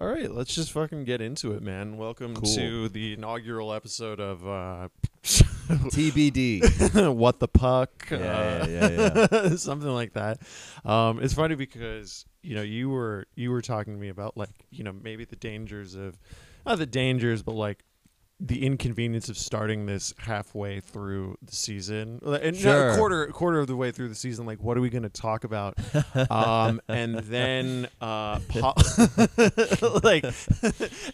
All right, let's just fucking get into it, man. Welcome Cool. to the inaugural episode of uh, TBD. What the Puck. Yeah, uh, yeah, yeah, yeah. something like that. Um, it's funny because you know you were you were talking to me about like you know maybe the dangers of not the dangers, but like the inconvenience of starting this halfway through the season. And no, quarter quarter of the way through the season like what are we going to talk about? Um and then uh po- like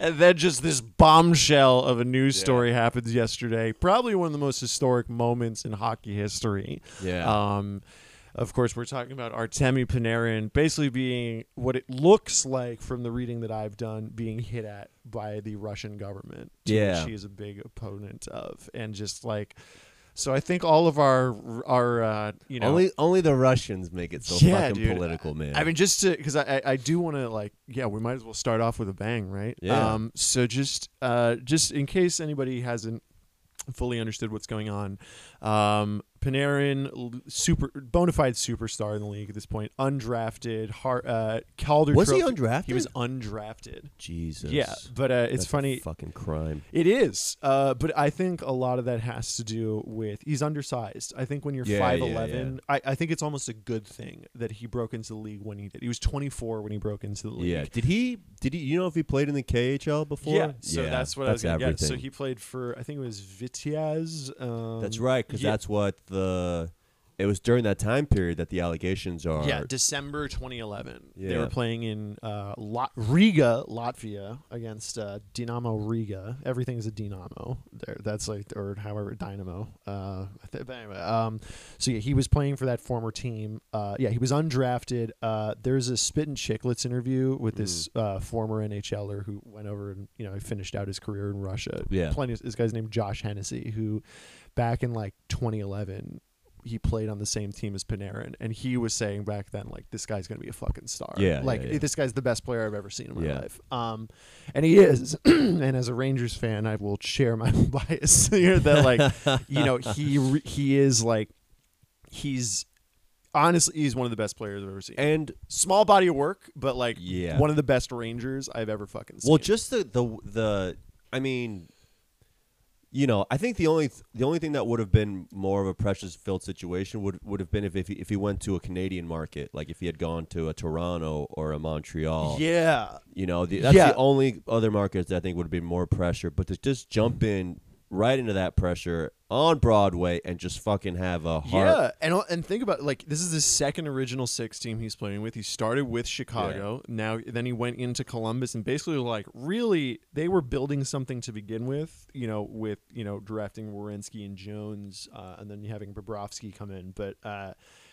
and then just this bombshell of a news Yeah. story happens yesterday. Probably one of the most historic moments in hockey history. Yeah. um, of course, we're talking about Artemi Panarin basically being what it looks like from the reading that I've done being hit at by the Russian government. Yeah. which he is a big opponent of, and just like. So I think all of our our uh, you know only only the Russians make it so Yeah, fucking dude. political, man. I mean, just to because I, I I do want to like yeah, we might as well start off with a bang, right? Yeah. Um. So just uh just in case anybody hasn't fully understood what's going on, um, Panarin, super bona fide superstar in the league at this point, undrafted. Har- uh, Calder was he undrafted? He was undrafted. Jesus. Yeah, but uh, it's That's a funny. fucking crime. It is, uh, but I think a lot of that has to do with he's undersized. I think when you're Yeah, five yeah, eleven, I, I think it's almost a good thing that he broke into the league when he did. He was 24 when he broke into the league. Yeah. Did he? Did he? You know if he played in the KHL before? Yeah, so that's what I was that's going to get. So he played for I think it was Vitiaz. Um, That's right, because yeah. that's what the. It was during that time period that the allegations are. Yeah, December 2011. They were playing in uh, Riga, Latvia, against uh, Dinamo Riga. Everything's a Dinamo there. That's like, or however, Dynamo. Uh, but anyway, um, so yeah, he was playing for that former team. Uh, yeah, he was undrafted. Uh, there's a Spit and Chicklets interview with this Mm. uh, former NHLer who went over and you know he finished out his career in Russia. Yeah. plenty. Of, this guy's named Josh Hennessy, who back in like 2011 he played on the same team as Panarin, and he was saying back then, like, this guy's gonna be a fucking star. Yeah, like yeah, yeah. this guy's the best player I've ever seen in my Yeah. life. Um, and he is. and as a Rangers fan, I will share my bias here that, like, you know, he he is like, he's honestly he's one of the best players I've ever seen. and Small body of work, but like, Yeah. one of the best Rangers I've ever fucking seen. Well, just the the the I mean, you know, I think the only the only thing that would have been more of a precious filled situation would would have been if if he, if he went to a Canadian market, like if he had gone to a Toronto or a Montreal. yeah, You know, the, that's Yeah. the only other markets that I think would have been more pressure. But to just jump in right into that pressure on Broadway and just fucking have a heart. Yeah, and and think about like this is the second original six team he's playing with. He started with Chicago. Now then he went into Columbus and basically like really they were building something to begin with. You know, with you know drafting Werenski and Jones, uh, and then having Bobrovsky come in, but. uh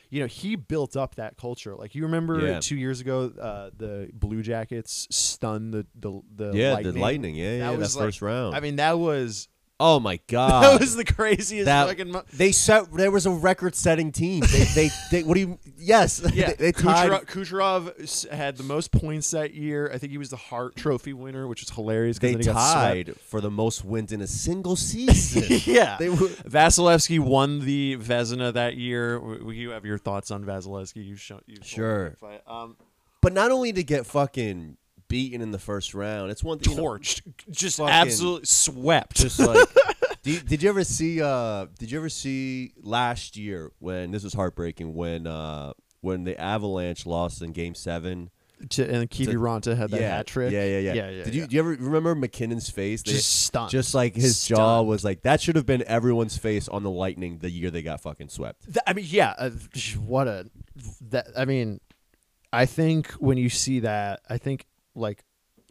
you know, he built up that culture. Like you remember Yeah. two years ago, uh, the Blue Jackets stunned the the, the Yeah, lightning. the Lightning. Yeah, yeah, That that, was like- first round. I mean, that was oh my god, that was the craziest That- fucking. Mo- They set. There was a record-setting team. They, they, they. What do you? Yes. Yeah, they, they tied. Kucherov, Kucherov had the most points that year. I think he was the Hart Trophy winner, which is hilarious. They then he got tied for the most wins in a single season. yeah, they were. Vasilevskiy won the Vezina that year. W- w- You have your thoughts on Vasilevskiy? You show you Sure. Um, But not only to get fucking beaten in the first round, it's one thing. you know, torched, just absolutely swept. just like. Did, did you ever see? Uh, did you ever see last year when this was heartbreaking when uh, when the Avalanche lost in Game Seven? To- and Kiwi to- Ronta had that yeah, hat trick. Yeah, yeah, yeah. yeah, yeah. did you yeah. do you ever remember MacKinnon's face? They- just stunned? just like his jaw was like that should have been everyone's face on the Lightning the year they got fucking swept. Th- I mean, yeah. Uh, what a that. I mean, I think when you see that, I think like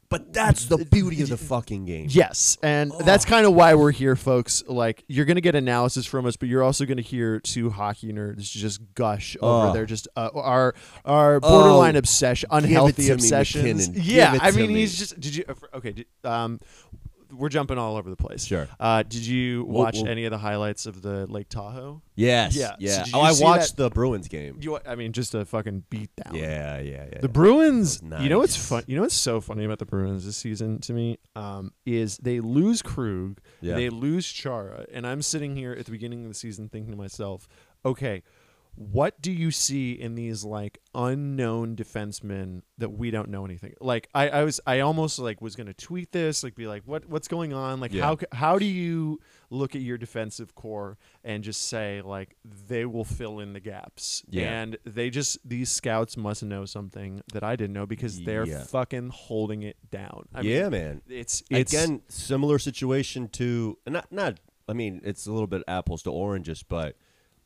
But that's the beauty of the fucking game. Yes, and that's kind of why we're here, folks. Like, you're gonna get analysis from us, but you're also gonna hear two hockey nerds just gush over Oh. their just uh, our our borderline Oh, obsession, unhealthy me, obsessions. Yeah, I mean, me. he's just. Did you? uh, Okay, did, um, we're jumping all over the place. Sure. Uh, did you We'll- watch we'll- any of the highlights of the Lake Tahoe? Yes. Yeah. Yeah. So did oh, you I see watched the Bruins game. You, I mean, just a fucking beat down. Yeah, yeah, yeah. The Bruins, That was you know what's nice. fun? You know what's so funny about the Bruins this season to me um, is they lose Krug, Yeah. they lose Chara, and I'm sitting here at the beginning of the season thinking to myself, okay, what do you see in these like unknown defensemen that we don't know anything? Like I, I was I almost like was gonna tweet this, like be like, what what's going on? Like Yeah. how how do you look at your defensive core and just say like they will fill in the gaps? Yeah. And they just these scouts must know something that I didn't know because they're Yeah. fucking holding it down. I yeah, mean, man. it's it's Again, similar situation to not not. I mean, it's a little bit apples to oranges, but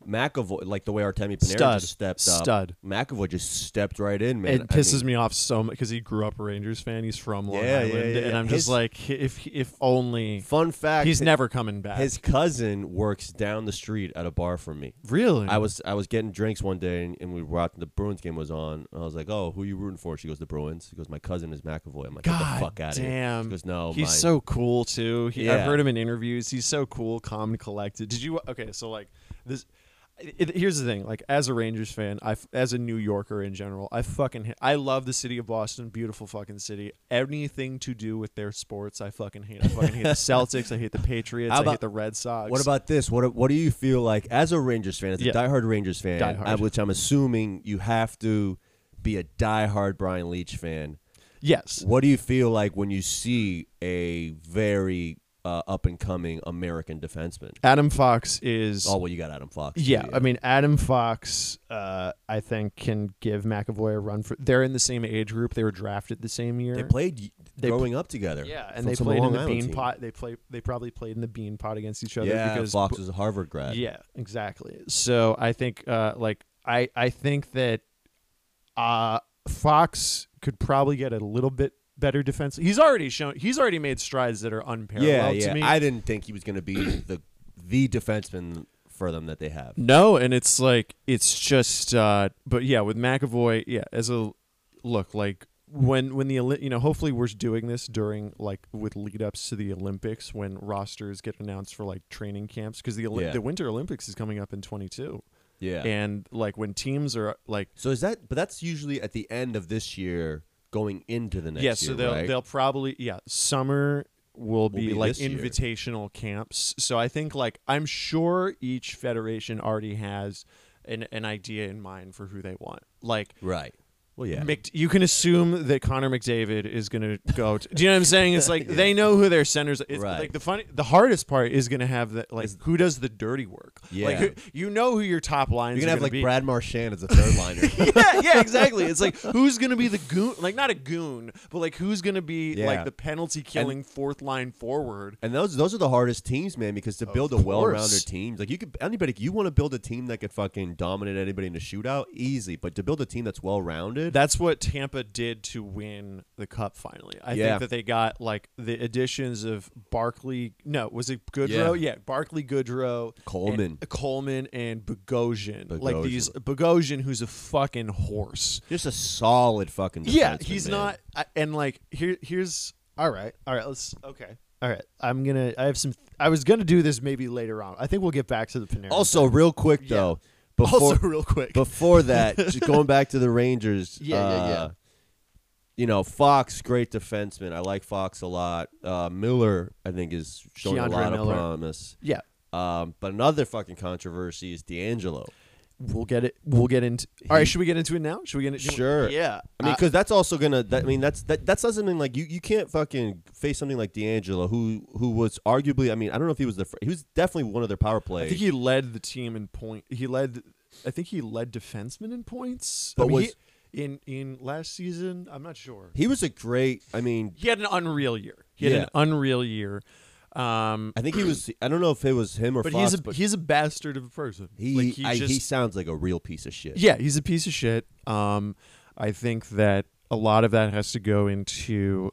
McAvoy, like the way Artemi Panarin Stud. just stepped up. Stud. McAvoy just stepped right in, man. It I pisses mean, me off so much because he grew up a Rangers fan. He's from Long Yeah, Island, yeah, and yeah. I'm His- just like, if if only Fun fact: he's hi- never coming back. His cousin works down the street at a bar from me. really, I was I was getting drinks one day and, and we were out. The Bruins game was on. And I was like, "Oh, who you rooting for?" She goes, "The Bruins." She goes, "My cousin is McAvoy." I'm like, "Get God the fuck out of here!" She goes, "No, He's my, so cool too. He, I've heard him in interviews. He's so cool, calm and collected. Did you? Okay, so like this. It, here's the thing. Like as a Rangers fan, I as a New Yorker in general, I fucking I love the city of Boston. Beautiful fucking city. Anything to do with their sports, I fucking hate. I fucking hate the Celtics. I hate the Patriots. How I hate the Red Sox. What about this? What what do you feel like as a Rangers fan, as a Yeah. diehard Rangers fan, Diehard. which I'm assuming you have to be a diehard Brian Leetch fan. yes? What do you feel like when you see a very uh, up and coming American defenseman? Adam Fox is Oh well, you got Adam Fox. Yeah, too, I mean Adam Fox, uh, I think can give McAvoy a run for. They're in the same age group. They were drafted the same year. they played They growing up together. yeah, and they played in the Island Bean team. Pot. They play. They probably played in the Bean Pot against each other Yeah, because Fox is a Harvard grad. Yeah, exactly. So I think, uh, like, I I think that uh, Fox could probably get a little bit better defense. He's already shown. He's already made strides that are unparalleled yeah, to yeah. me. I didn't think he was going to be the the defenseman for them that they have. No, and it's like it's just uh but yeah, with McAvoy, yeah, as a look like when when the you know hopefully we're doing this during like with lead ups to the Olympics when rosters get announced for like training camps because the Oli- Yeah. the Winter Olympics is coming up in 22 Yeah. and like when teams are like so is that? But that's usually at the end of this year, going into the next yeah year. so they'll right? they'll probably yeah summer will be, be like this year. invitational camps so I think like I'm sure each federation already has an an idea in mind for who they want like right. Well, yeah. Mc, you can assume that Connor McDavid is going to go. To, do you know what I'm saying? It's like they know who their centers. It's Right. like the funny, the hardest part is going to have that. Like Is- who does the dirty work? Yeah. Like who, you know who your top lines. You're gonna have like be. Brad Marchand as a third liner. yeah, yeah, exactly. It's like who's going to be the goon? Like not a goon, but like who's going to be Yeah. like the penalty killing fourth line forward. And those those are the hardest teams, man, because to build a well-rounded team, like you could anybody, you want to build a team that could fucking dominate anybody in a shootout, easy. But to build a team that's That's what Tampa did to win the cup finally. I Yeah. think that they got like the additions of Barclay. No, was it Goodrow? Yeah, Barclay, Goodrow, Coleman. and, Coleman, and Bogosian. Like these Bogosian, who's a fucking horse. just a solid fucking. yeah, he's man. not. I, and like here, here's all right, all right. Let's okay. All right, I'm gonna. I have some. I was gonna do this maybe later on. I think we'll get back to the Panarin. Also, real quick Yeah. Before also, real quick. before that, just going back to the Rangers. Yeah, yeah, yeah. uh, You know, Fox, great defenseman. I like Fox a lot. Uh, Miller, I think, is showing a lot Miller. of promise. yeah, Um, but another fucking controversy is DeAngelo. We'll get it. We'll get into. All right, should we get into it now? Should we get into? Sure. Yeah. I mean, because that's also gonna. That, I mean, that's that. That's something like you. You can't fucking face something like DeAngelo, who who was arguably. I mean, I don't know if he was the. He was definitely one of their power plays. I think he led the team in point. He led. I think he led defensemen in points. I But mean, was- he- in in last season? I'm not sure. He was a great. I mean, He had an unreal year. He had Yeah. an unreal year. Um, I think he was. I don't know if it was him or but Fox, he's a but he's a bastard of a person. he like he I, just he sounds like a real piece of shit. yeah, he's a piece of shit. Um, I think that a lot of that has to go into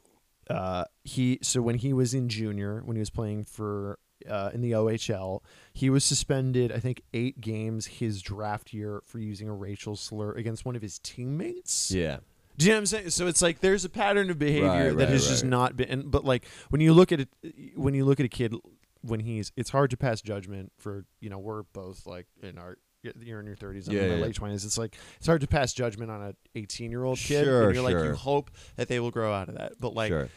uh, he. So when he was in junior, when he was playing for uh, in the OHL, he was suspended. I think eight games his draft year for using a racial slur against one of his teammates. Yeah. Do you know what I'm saying? So it's like there's a pattern of behavior Right, that right, has just not been. But like when you look at it, when you look at a kid when he's, it's hard to pass judgment for you know we're both like in our you're in your 30s, I'm Yeah, in my yeah. late 20s. It's like it's hard to pass judgment on a 18 year old kid. Sure, and you're like you hope that they will grow out of that, but like sure.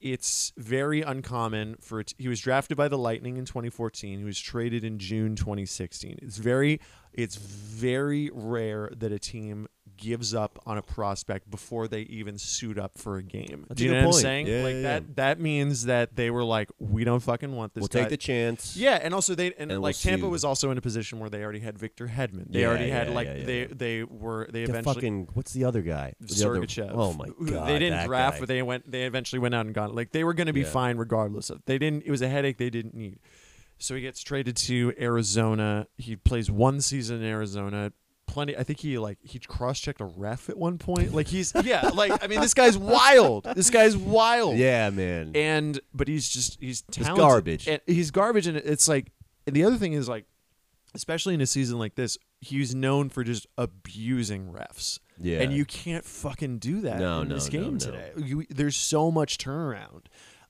it's very uncommon for it. He was drafted by the Lightning in 2014. He was traded in June 2016. It's very it's very rare that a team gives up on a prospect before they even suit up for a game. That's Do you know what I'm saying? Yeah, like yeah, that yeah. that means that they were like, we don't fucking want this we'll guy. take the chance. Yeah, and also they and, And we'll like Tampa was also in a position where they already had Victor Hedman. They already had like they they were they The eventually fucking what's the other guy? Sergachev. oh my god. They didn't draft, guy. but they went. They eventually went out and got. Like they were going to be fine regardless of. They didn't. It was a headache they didn't need. So he gets traded to Arizona. He plays one season in Arizona. Plenty. I think he like he cross checked a ref at one point. Like he's yeah. Like I mean, this guy's wild. This guy's wild. Yeah, man. And but he's just he's talented. garbage. And he's garbage, and it's like and the other thing is like, especially in a season like this, he's known for just abusing refs. Yeah. And you can't fucking do that No, in no, this game no. today. You, there's so much turnaround.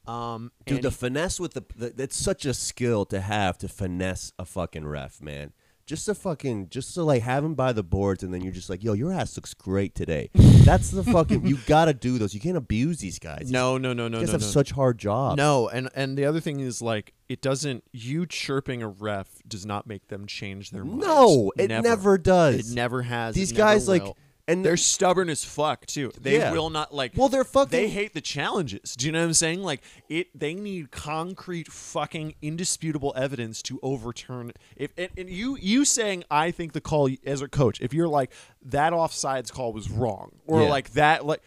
Um, Dude, the finesse with the, the that's such a skill to have to finesse a fucking ref, man. Just to fucking just to like have him by the boards and then you're just like, yo, your ass looks great today. That's the fucking you gotta do those. You can't abuse these guys. no, no, no, no, These guys no, have no. such hard jobs. No, and and the other thing is like it doesn't. You chirping a ref does not make them change their mind. No, it never, does. It never has. These it never guys like will. And they're stubborn as fuck too. They Yeah. will not like. well, they're fucking they hate the challenges. Do you know what I'm saying? Like it, they need concrete, fucking indisputable evidence to overturn. If and, and you, you saying I think the call as a coach, if you're like that offsides call was wrong, or Yeah. like that, like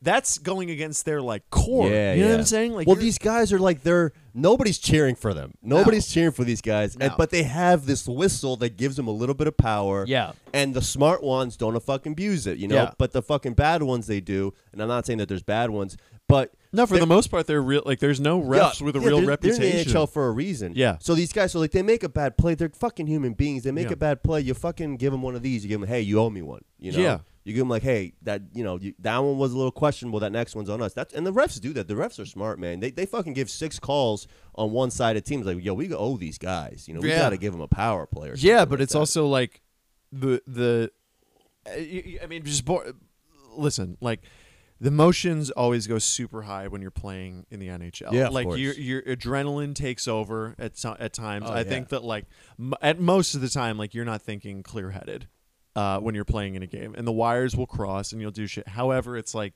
that's going against their like core. Yeah, you know yeah. what I'm saying? Like well, these guys are like they're nobody's cheering for them. Nobody's cheering for these guys, and, but they have this whistle that gives them a little bit of power. Yeah. and the smart ones don't fucking abuse it, you know. Yeah. But the fucking bad ones they do, and I'm not saying that there's bad ones, but no, for the most part, they're real. Like there's no refs Yeah, with a yeah, real they're, reputation. They're in the NHL for a reason. Yeah. So these guys, so like they make a bad play, they're fucking human beings. They make Yeah. a bad play, you fucking give them one of these. You give them, hey, you owe me one. You know. Yeah. You give them like, hey, that you know, you, that one was a little questionable. That next one's on us. That's and the refs do that. The refs are smart, man. They they fucking give six calls on one side of teams. Like, yo, we owe these guys. You know, we Yeah. got to give them a power play. Or Yeah, but like it's that. also like the the. uh, I mean, just bo- listen. Like the emotions always go super high when you're playing in the NHL. Yeah, like your your adrenaline takes over at at times. Oh, I yeah. think that like m- at most of the time, like you're not thinking clear headed uh, when you're playing in a game, and the wires will cross and you'll do shit. However, it's like.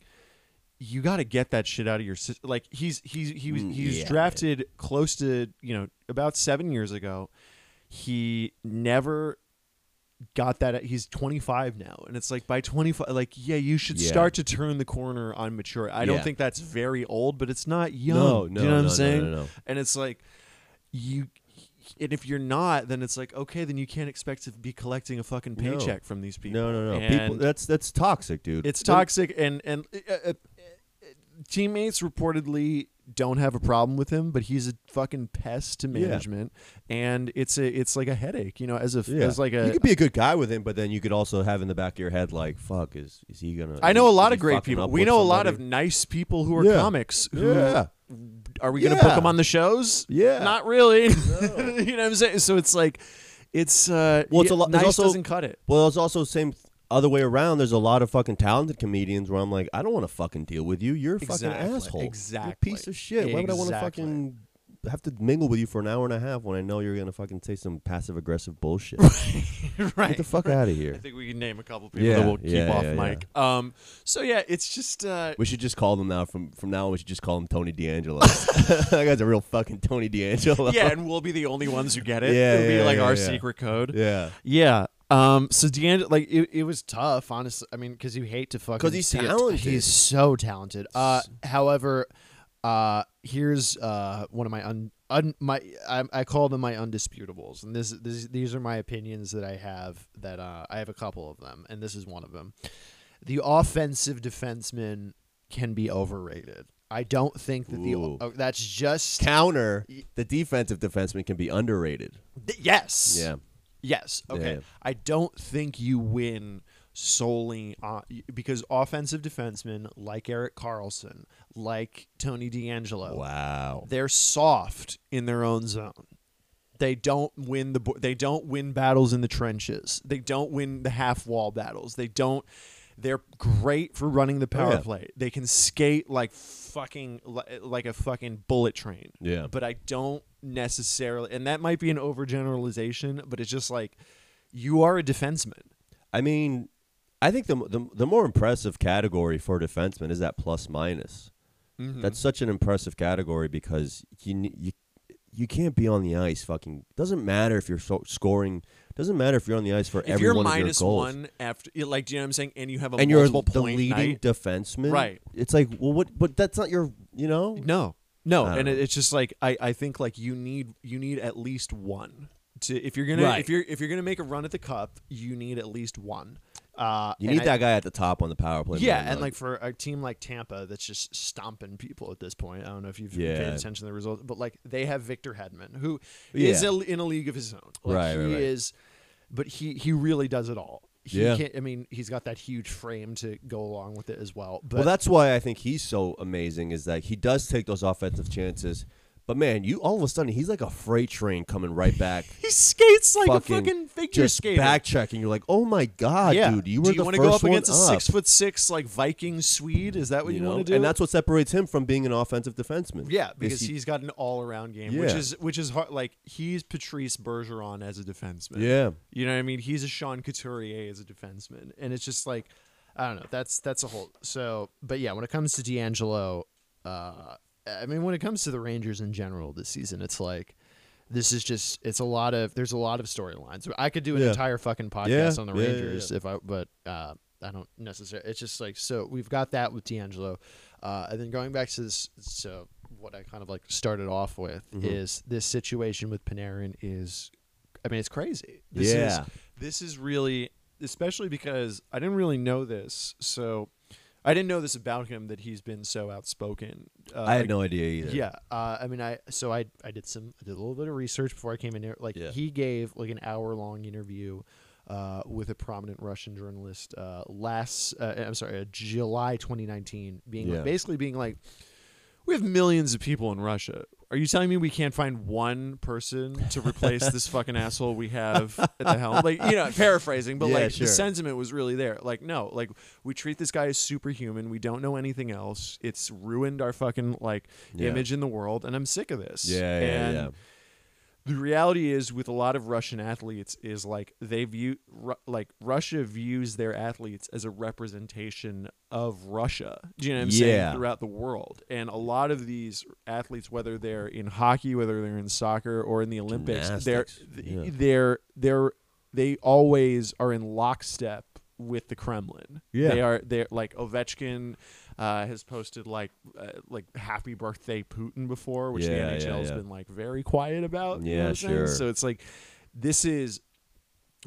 You got to get that shit out of your system. Like he's he's he was he was yeah, drafted close to you know about seven years ago. He never got that he's 25 now and it's like by 25 like yeah you should Yeah. start to turn the corner on mature i don't think that's very old but it's not young No, no, you know what no, i'm saying no, no. and it's like you and if you're not then it's like okay then you can't expect to be collecting a fucking paycheck from these people No, no, no. People, that's that's toxic, dude. it's toxic and and uh, uh, teammates reportedly don't have a problem with him but he's a fucking pest to Yeah. management and it's a it's like a headache you know as a Yeah. as like a you could be a good guy with him, but then you could also have in the back of your head like, "Fuck, is is he gonna?" I know a lot of great people. We know a lot of nice people who are Yeah. comics. Who, Yeah. Are we going to book them on the shows? Yeah. Not really. you know what I'm saying? So it's like, it's uh, Well, it's a yeah, lot- Nice also- doesn't cut it. Well, it's also same other way around. There's a lot of fucking talented comedians where I'm like, I don't want to fucking deal with you. You're a fucking Exactly, asshole. You're a exactly, piece of shit. Why would I want to fucking have to mingle with you for an hour and a half when I know you're gonna fucking say some passive aggressive bullshit? right. Get the fuck out of here. I think we can name a couple people Yeah, that will keep yeah, off yeah, mic. Um. So yeah, it's just uh. We should just call them now. From from now on, we should just call them Tony DeAngelo. that guy's a real fucking Tony DeAngelo. Yeah, and we'll be the only ones who get it. Yeah, It'll be like yeah, our yeah. secret code. yeah. Yeah. Um. So DeAngelo, like, it, it was tough, honestly. I mean, because you hate to fucking 'Cause he's see it. talented. He's so talented. Uh. However, uh, here's uh one of my un, un my I, I call them my undisputables, and this, this these are my opinions that I have. That uh, I have a couple of them, and this is one of them. The offensive defenseman can be overrated. I don't think that the Ooh. oh, that's just Counter the defensive defenseman can be underrated. th- yes. Yeah. Yes. Okay. Yeah. I don't think you win solely on, because offensive defensemen like Erik Karlsson, like Tony DeAngelo, Wow. they're soft in their own zone. They don't win the they don't win battles in the trenches. They don't win the half wall battles. They don't they're great for running the power Oh, yeah. play. They can skate like fucking like a fucking bullet train Yeah. but I don't necessarily, and that might be an overgeneralization, but it's just like you are a defenseman. I mean, I think the, the the more impressive category for defenseman is that plus minus. Mm-hmm. That's such an impressive category because you you you can't be on the ice. Fucking doesn't matter if you're so scoring. Doesn't matter if you're on the ice for if every you're one of your goals. one after, like, do you know what I'm saying? And you have a and you're the leading night. defenseman, Right. It's like, well, what? But that's not your, you know. No, no, and it, it's just like I, I think like you need you need at least one to if you're gonna Right. if you're if you're gonna make a run at the cup, you need at least one. Uh, You and need I- that guy at the top on the power play. Yeah, man, and like for a team like Tampa that's just stomping people at this point. I don't know if you've Yeah. paid attention to the results, but like they have Victor Hedman, who is Yeah. a, in a league of his own. Like, Right, he right, right. is, but he he really does it all. He Yeah. can't, I mean, he's got that huge frame to go along with it as well. But well, that's why I think he's so amazing. Is that he does take those offensive chances, but man, you all of a sudden he's like a freight train coming right back. he skates like fucking a fucking figure just skater. back checking. You're like, oh my god, yeah, dude, you were Do you wanna go up against a six foot six like Viking Swede? Is that what you, know? want to do? And that's what separates him from being an offensive defenseman. Yeah, because he- he's got an all-around game, which is which is hard. Like he's Patrice Bergeron as a defenseman. yeah, you know what I mean. He's a Sean Couturier as a defenseman, and it's just like I don't know. That's that's a whole. So, but yeah, when it comes to DeAngelo, uh, I mean, when it comes to the Rangers in general this season, it's like this is just it's a lot of there's a lot of storylines. I could do an Yeah. entire fucking podcast Yeah, on the yeah, Rangers if I, but uh, I don't necessarily. It's just like so we've got that with DeAngelo, uh, and then going back to this. So what I kind of like started off with Mhm. is this situation with Panarin is, I mean, it's crazy. This is, yeah, this is really especially because I didn't really know this, so I didn't know this about him that he's been so outspoken. Uh, I had like- no idea either. Yeah, uh, I mean, I so I I did some I did a little bit of research before I came in here. Like Yeah. he gave like an hour long interview. Uh, with a prominent Russian journalist uh, last, uh, I'm sorry, uh, July 2019, being Yeah. basically being like, we have millions of people in Russia. Are you telling me we can't find one person to replace this fucking asshole we have at the helm? Like, you know, paraphrasing, but Yeah, like sure. the sentiment was really there. Like, no, like we treat this guy as superhuman. We don't know anything else. It's ruined our fucking like Yeah. image in the world, and I'm sick of this. Yeah, yeah, and yeah. The reality is with a lot of Russian athletes is like they view Ru- like Russia views their athletes as a representation of Russia. Do you know what I'm Yeah. saying? Throughout the world, and a lot of these athletes, whether they're in hockey, whether they're in soccer, or in the Olympics, they're yeah. they're they're they always are in lockstep with the Kremlin. Yeah. they are. They're like Ovechkin. Uh, has posted like uh, like happy birthday Putin before, which Yeah, the yeah, NHL's yeah. been like very quiet about. you know Yeah, I'm saying? sure. So it's like this is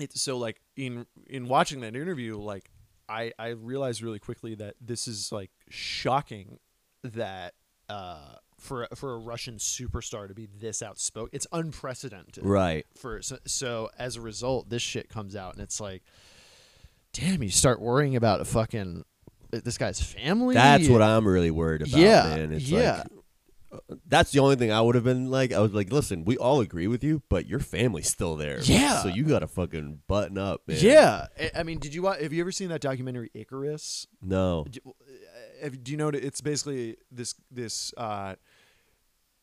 it's so like in in watching that interview, like I I realized really quickly that this is like shocking that uh for for a Russian superstar to be this outspoken. It's unprecedented right. for so, so as a result this shit comes out and it's like damn you start worrying about a fucking this guy's family That's what I'm really worried about. Yeah, man. It's yeah. Like, uh, that's the only thing I would have been like. I was like, listen, we all agree with you, but your family's still there. Yeah. So you got to fucking button up, man. yeah I- i mean did you wa- have you ever seen that documentary icarus No. do, uh, do you know it's basically this this uh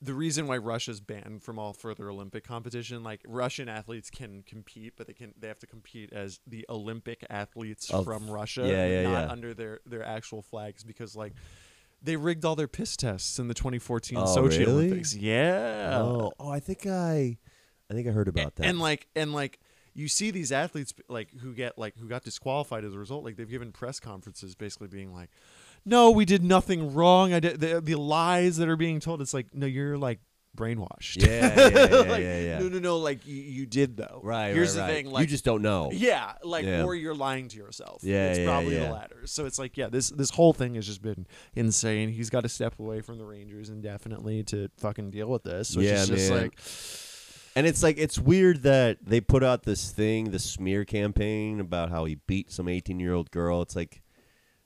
the reason why Russia's banned from all further Olympic competition, like Russian athletes can compete, but they can they have to compete as the Olympic athletes Of- from Russia, yeah, yeah, not yeah. under their their actual flags because like they rigged all their piss tests in the 2014 Oh, Sochi really? Olympics. Yeah. oh, oh, I think I, I think I heard about that. And like and like you see these athletes like who get like who got disqualified as a result. Like they've given press conferences basically being like, "No, we did nothing wrong. I did the, the lies that are being told." It's like, no, you're like brainwashed. Yeah, yeah, yeah, Like, yeah, yeah. No, no, no. Like you, you did though. right. Here's right, the right. thing. Like you just don't know. yeah, like Yeah. or you're lying to yourself. Yeah, it's yeah, probably yeah. the latter. So it's like, yeah, this this whole thing has just been insane. He's got to step away from the Rangers indefinitely to fucking deal with this. Which Yeah, is just man. like, And it's like it's weird that they put out this thing, the smear campaign about how he beat some 18 year old girl. It's like,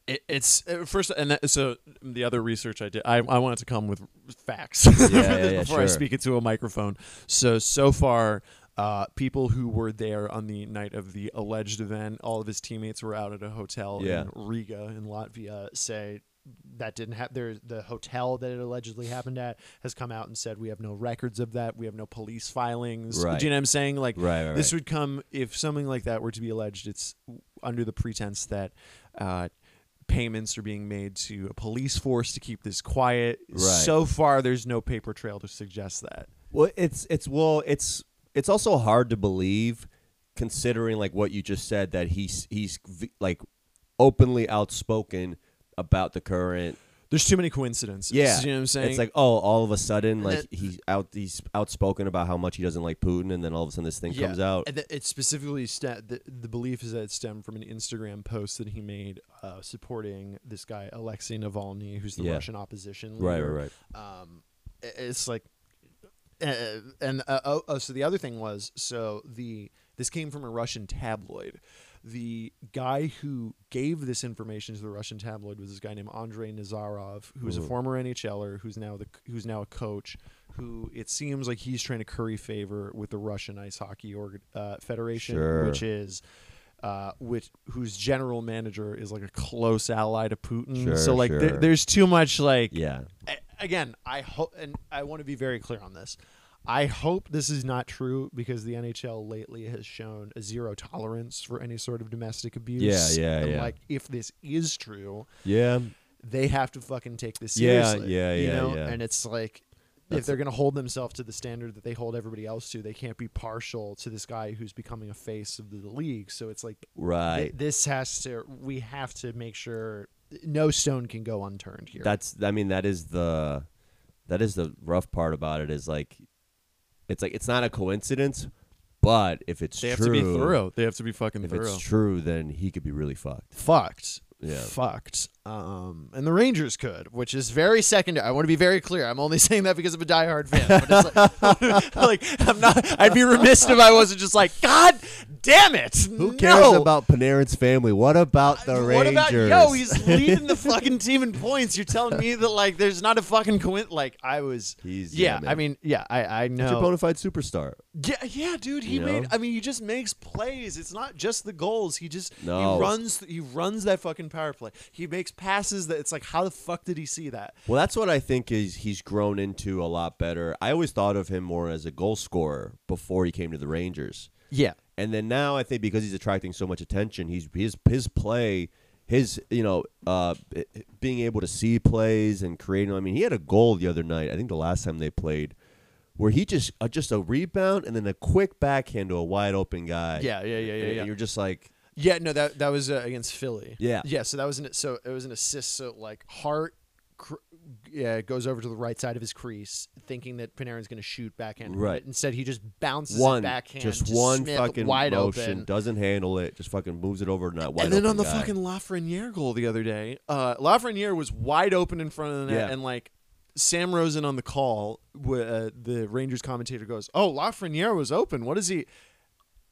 It, it's uh, first, and that, so the other research I did, I, I wanted to come with facts yeah, yeah, before I sure. speak into a microphone. So so far, uh, people who were there on the night of the alleged event, all of his teammates were out at a hotel in Riga in Latvia. Say that didn't happen. The hotel that it allegedly happened at has come out and said we have no records of that. We have no police filings. Right. Do you know what I'm saying? Like Right, right, this would come if something like that were to be alleged. It's under the pretense that. Uh, Payments are being made to a police force to keep this quiet. Right. So far, there's no paper trail to suggest that. Well, it's it's well, it's it's also hard to believe, considering like what you just said that he's he's like openly outspoken about the current. There's too many coincidences. Yeah, you know what I'm saying. It's like oh, all of a sudden, like that- he's out he's outspoken about how much he doesn't like Putin, and then all of a sudden this thing Yeah. comes out. And it specifically sta- the, the belief is that it stemmed from an Instagram post that he made uh, supporting this guy Alexei Navalny, who's the Yeah. Russian opposition leader. right, right. Right. Um, it's like, uh, and uh, oh, oh, so the other thing was so the this came from a Russian tabloid. The guy who gave this information to the Russian tabloid was this guy named Andrei Nazarov, who's a Mhm. former NHLer, who's now the who's now a coach. Who it seems like he's trying to curry favor with the Russian Ice Hockey org, uh, Federation, Sure. which is. Uh, which whose general manager is like a close ally to Putin, Sure, so like there, sure. there's too much like Yeah, a- again, I hope, and I want to be very clear on this. I hope this is not true because the NHL lately has shown a zero tolerance for any sort of domestic abuse. Yeah, yeah, and yeah. Like, if this is true, yeah, they have to fucking take this Yeah, seriously. yeah, you yeah, know? yeah. And it's like, That's- if they're going to hold themselves to the standard that they hold everybody else to, they can't be partial to this guy who's becoming a face of the league. So it's like, th- right. this has to, we have to make sure no stone can go unturned here. That's I mean that is the that is the rough part about it is like it's like it's not a coincidence, but if it's they have true, to be thorough. They have to be fucking If thorough. it's true, then he could be really fucked. fucked. Yeah. Fucked. Um, and the Rangers could, which is very secondary. I want to be very clear. I'm only saying that because I'm a diehard fan. But it's like, like I'm not. I'd be remiss if I wasn't just like, God damn it! Who cares no! about Panarin's family? What about the uh, what Rangers? about yo? He's leading the fucking team in points. You're telling me that like there's not a fucking coin. Like I was. He's yeah. I mean, yeah, I I know. He's your bona fide superstar. Yeah, yeah, dude. He You made. know? I mean, he just makes plays. It's not just the goals. He just No. he runs. He runs that fucking power play. He makes passes that it's like, how the fuck did he see that? Well, that's what I think is he's grown into a lot better. I always thought of him more as a goal scorer before he came to the Rangers. Yeah, And then now I think because he's attracting so much attention, he's his his play, his you know, uh, being able to see plays and creating. I mean, he had a goal the other night. I think the last time they played, where he just uh, just a rebound and then a quick backhand to a wide open guy. yeah, yeah, yeah, yeah. And yeah. you're just like, Yeah, no, that that was uh, against Philly. Yeah. yeah. So that was an so it was an assist. So like Hart, yeah, goes over to the right side of his crease, thinking that Panarin's going to shoot backhand. Right. But instead, he just bounces one it backhand. just one Smith, fucking wide motion, open. doesn't handle it, just fucking moves it over to that wide and then on the guy. fucking Lafreniere goal the other day, uh, Lafreniere was wide open in front of the net, Yeah. and like Sam Rosen on the call, uh, the Rangers commentator goes, "Oh, Lafreniere was open. What is he?"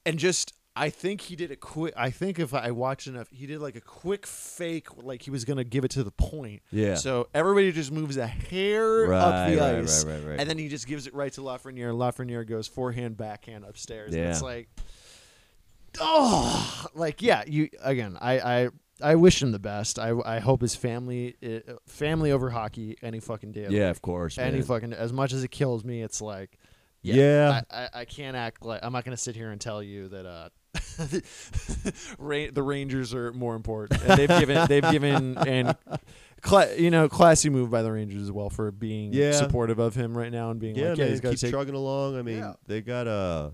And just, I think he did a quick. I think if I watched enough, he did like a quick fake, like he was gonna give it to the point. Yeah. So everybody just moves a hair up the right, ice, right, right, right. and then he just gives it right to Lafreniere. Lafreniere goes forehand, backhand upstairs. And Yeah. it's like oh like yeah you again i i i wish him the best i i hope his family family over hockey any fucking day yeah, of course. any man. fucking as much as it kills me it's like Yeah. I, I i can't act like i'm not gonna sit here and tell you that uh the Rangers are more important, and they've given they've given and cla- you know classy move by the Rangers as well for being Yeah. supportive of him right now and being yeah, like yeah man, he's got to keep take trugging along. I mean, Yeah. they got a.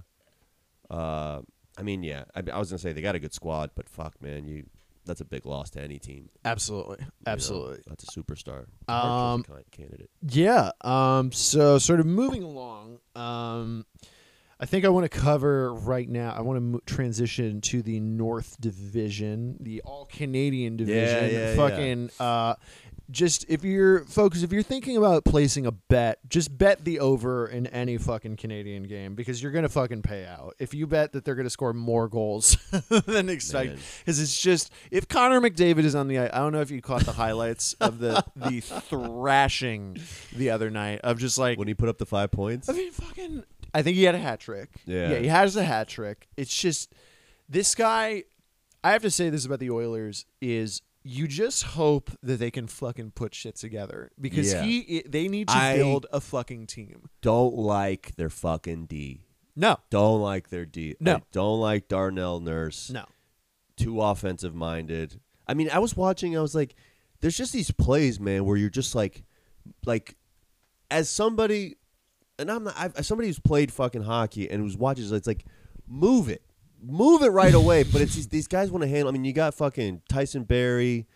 Uh, I mean, yeah. I, I was gonna say they got a good squad, but fuck, man, you. That's a big loss to any team. you absolutely know? absolutely that's a superstar. Um, candidate. Yeah. Um. So, sort of moving along. Um, I think I want to cover right now. I want to mo- transition to the North Division, the All Canadian Division. yeah, yeah. Fucking. Uh, just if you're folks, if you're thinking about placing a bet, just bet the over in any fucking Canadian game because you're gonna fucking pay out. If you bet that they're gonna score more goals than expected, because it's just if Connor McDavid is on the. I don't know if you caught the highlights of the the thrashing the other night of just like When he put up the five points, I mean fucking. I think he had a hat trick. Yeah. yeah, he has a hat trick. It's just this guy. I have to say this about the Oilers is you just hope that they can fucking put shit together because Yeah. he they need to I- build a fucking team. Don't like their fucking D. No, Don't like their D. No. Don't like Darnell Nurse. no. Too offensive minded. I mean, I was watching. I was like, there's just these plays, man, where you're just like, like, as somebody, and I'm not I've, as somebody who's played fucking hockey and who's watches. It's like, move it, move it right away. But it's these, these guys want to handle. I mean, you got fucking Tyson Barrie,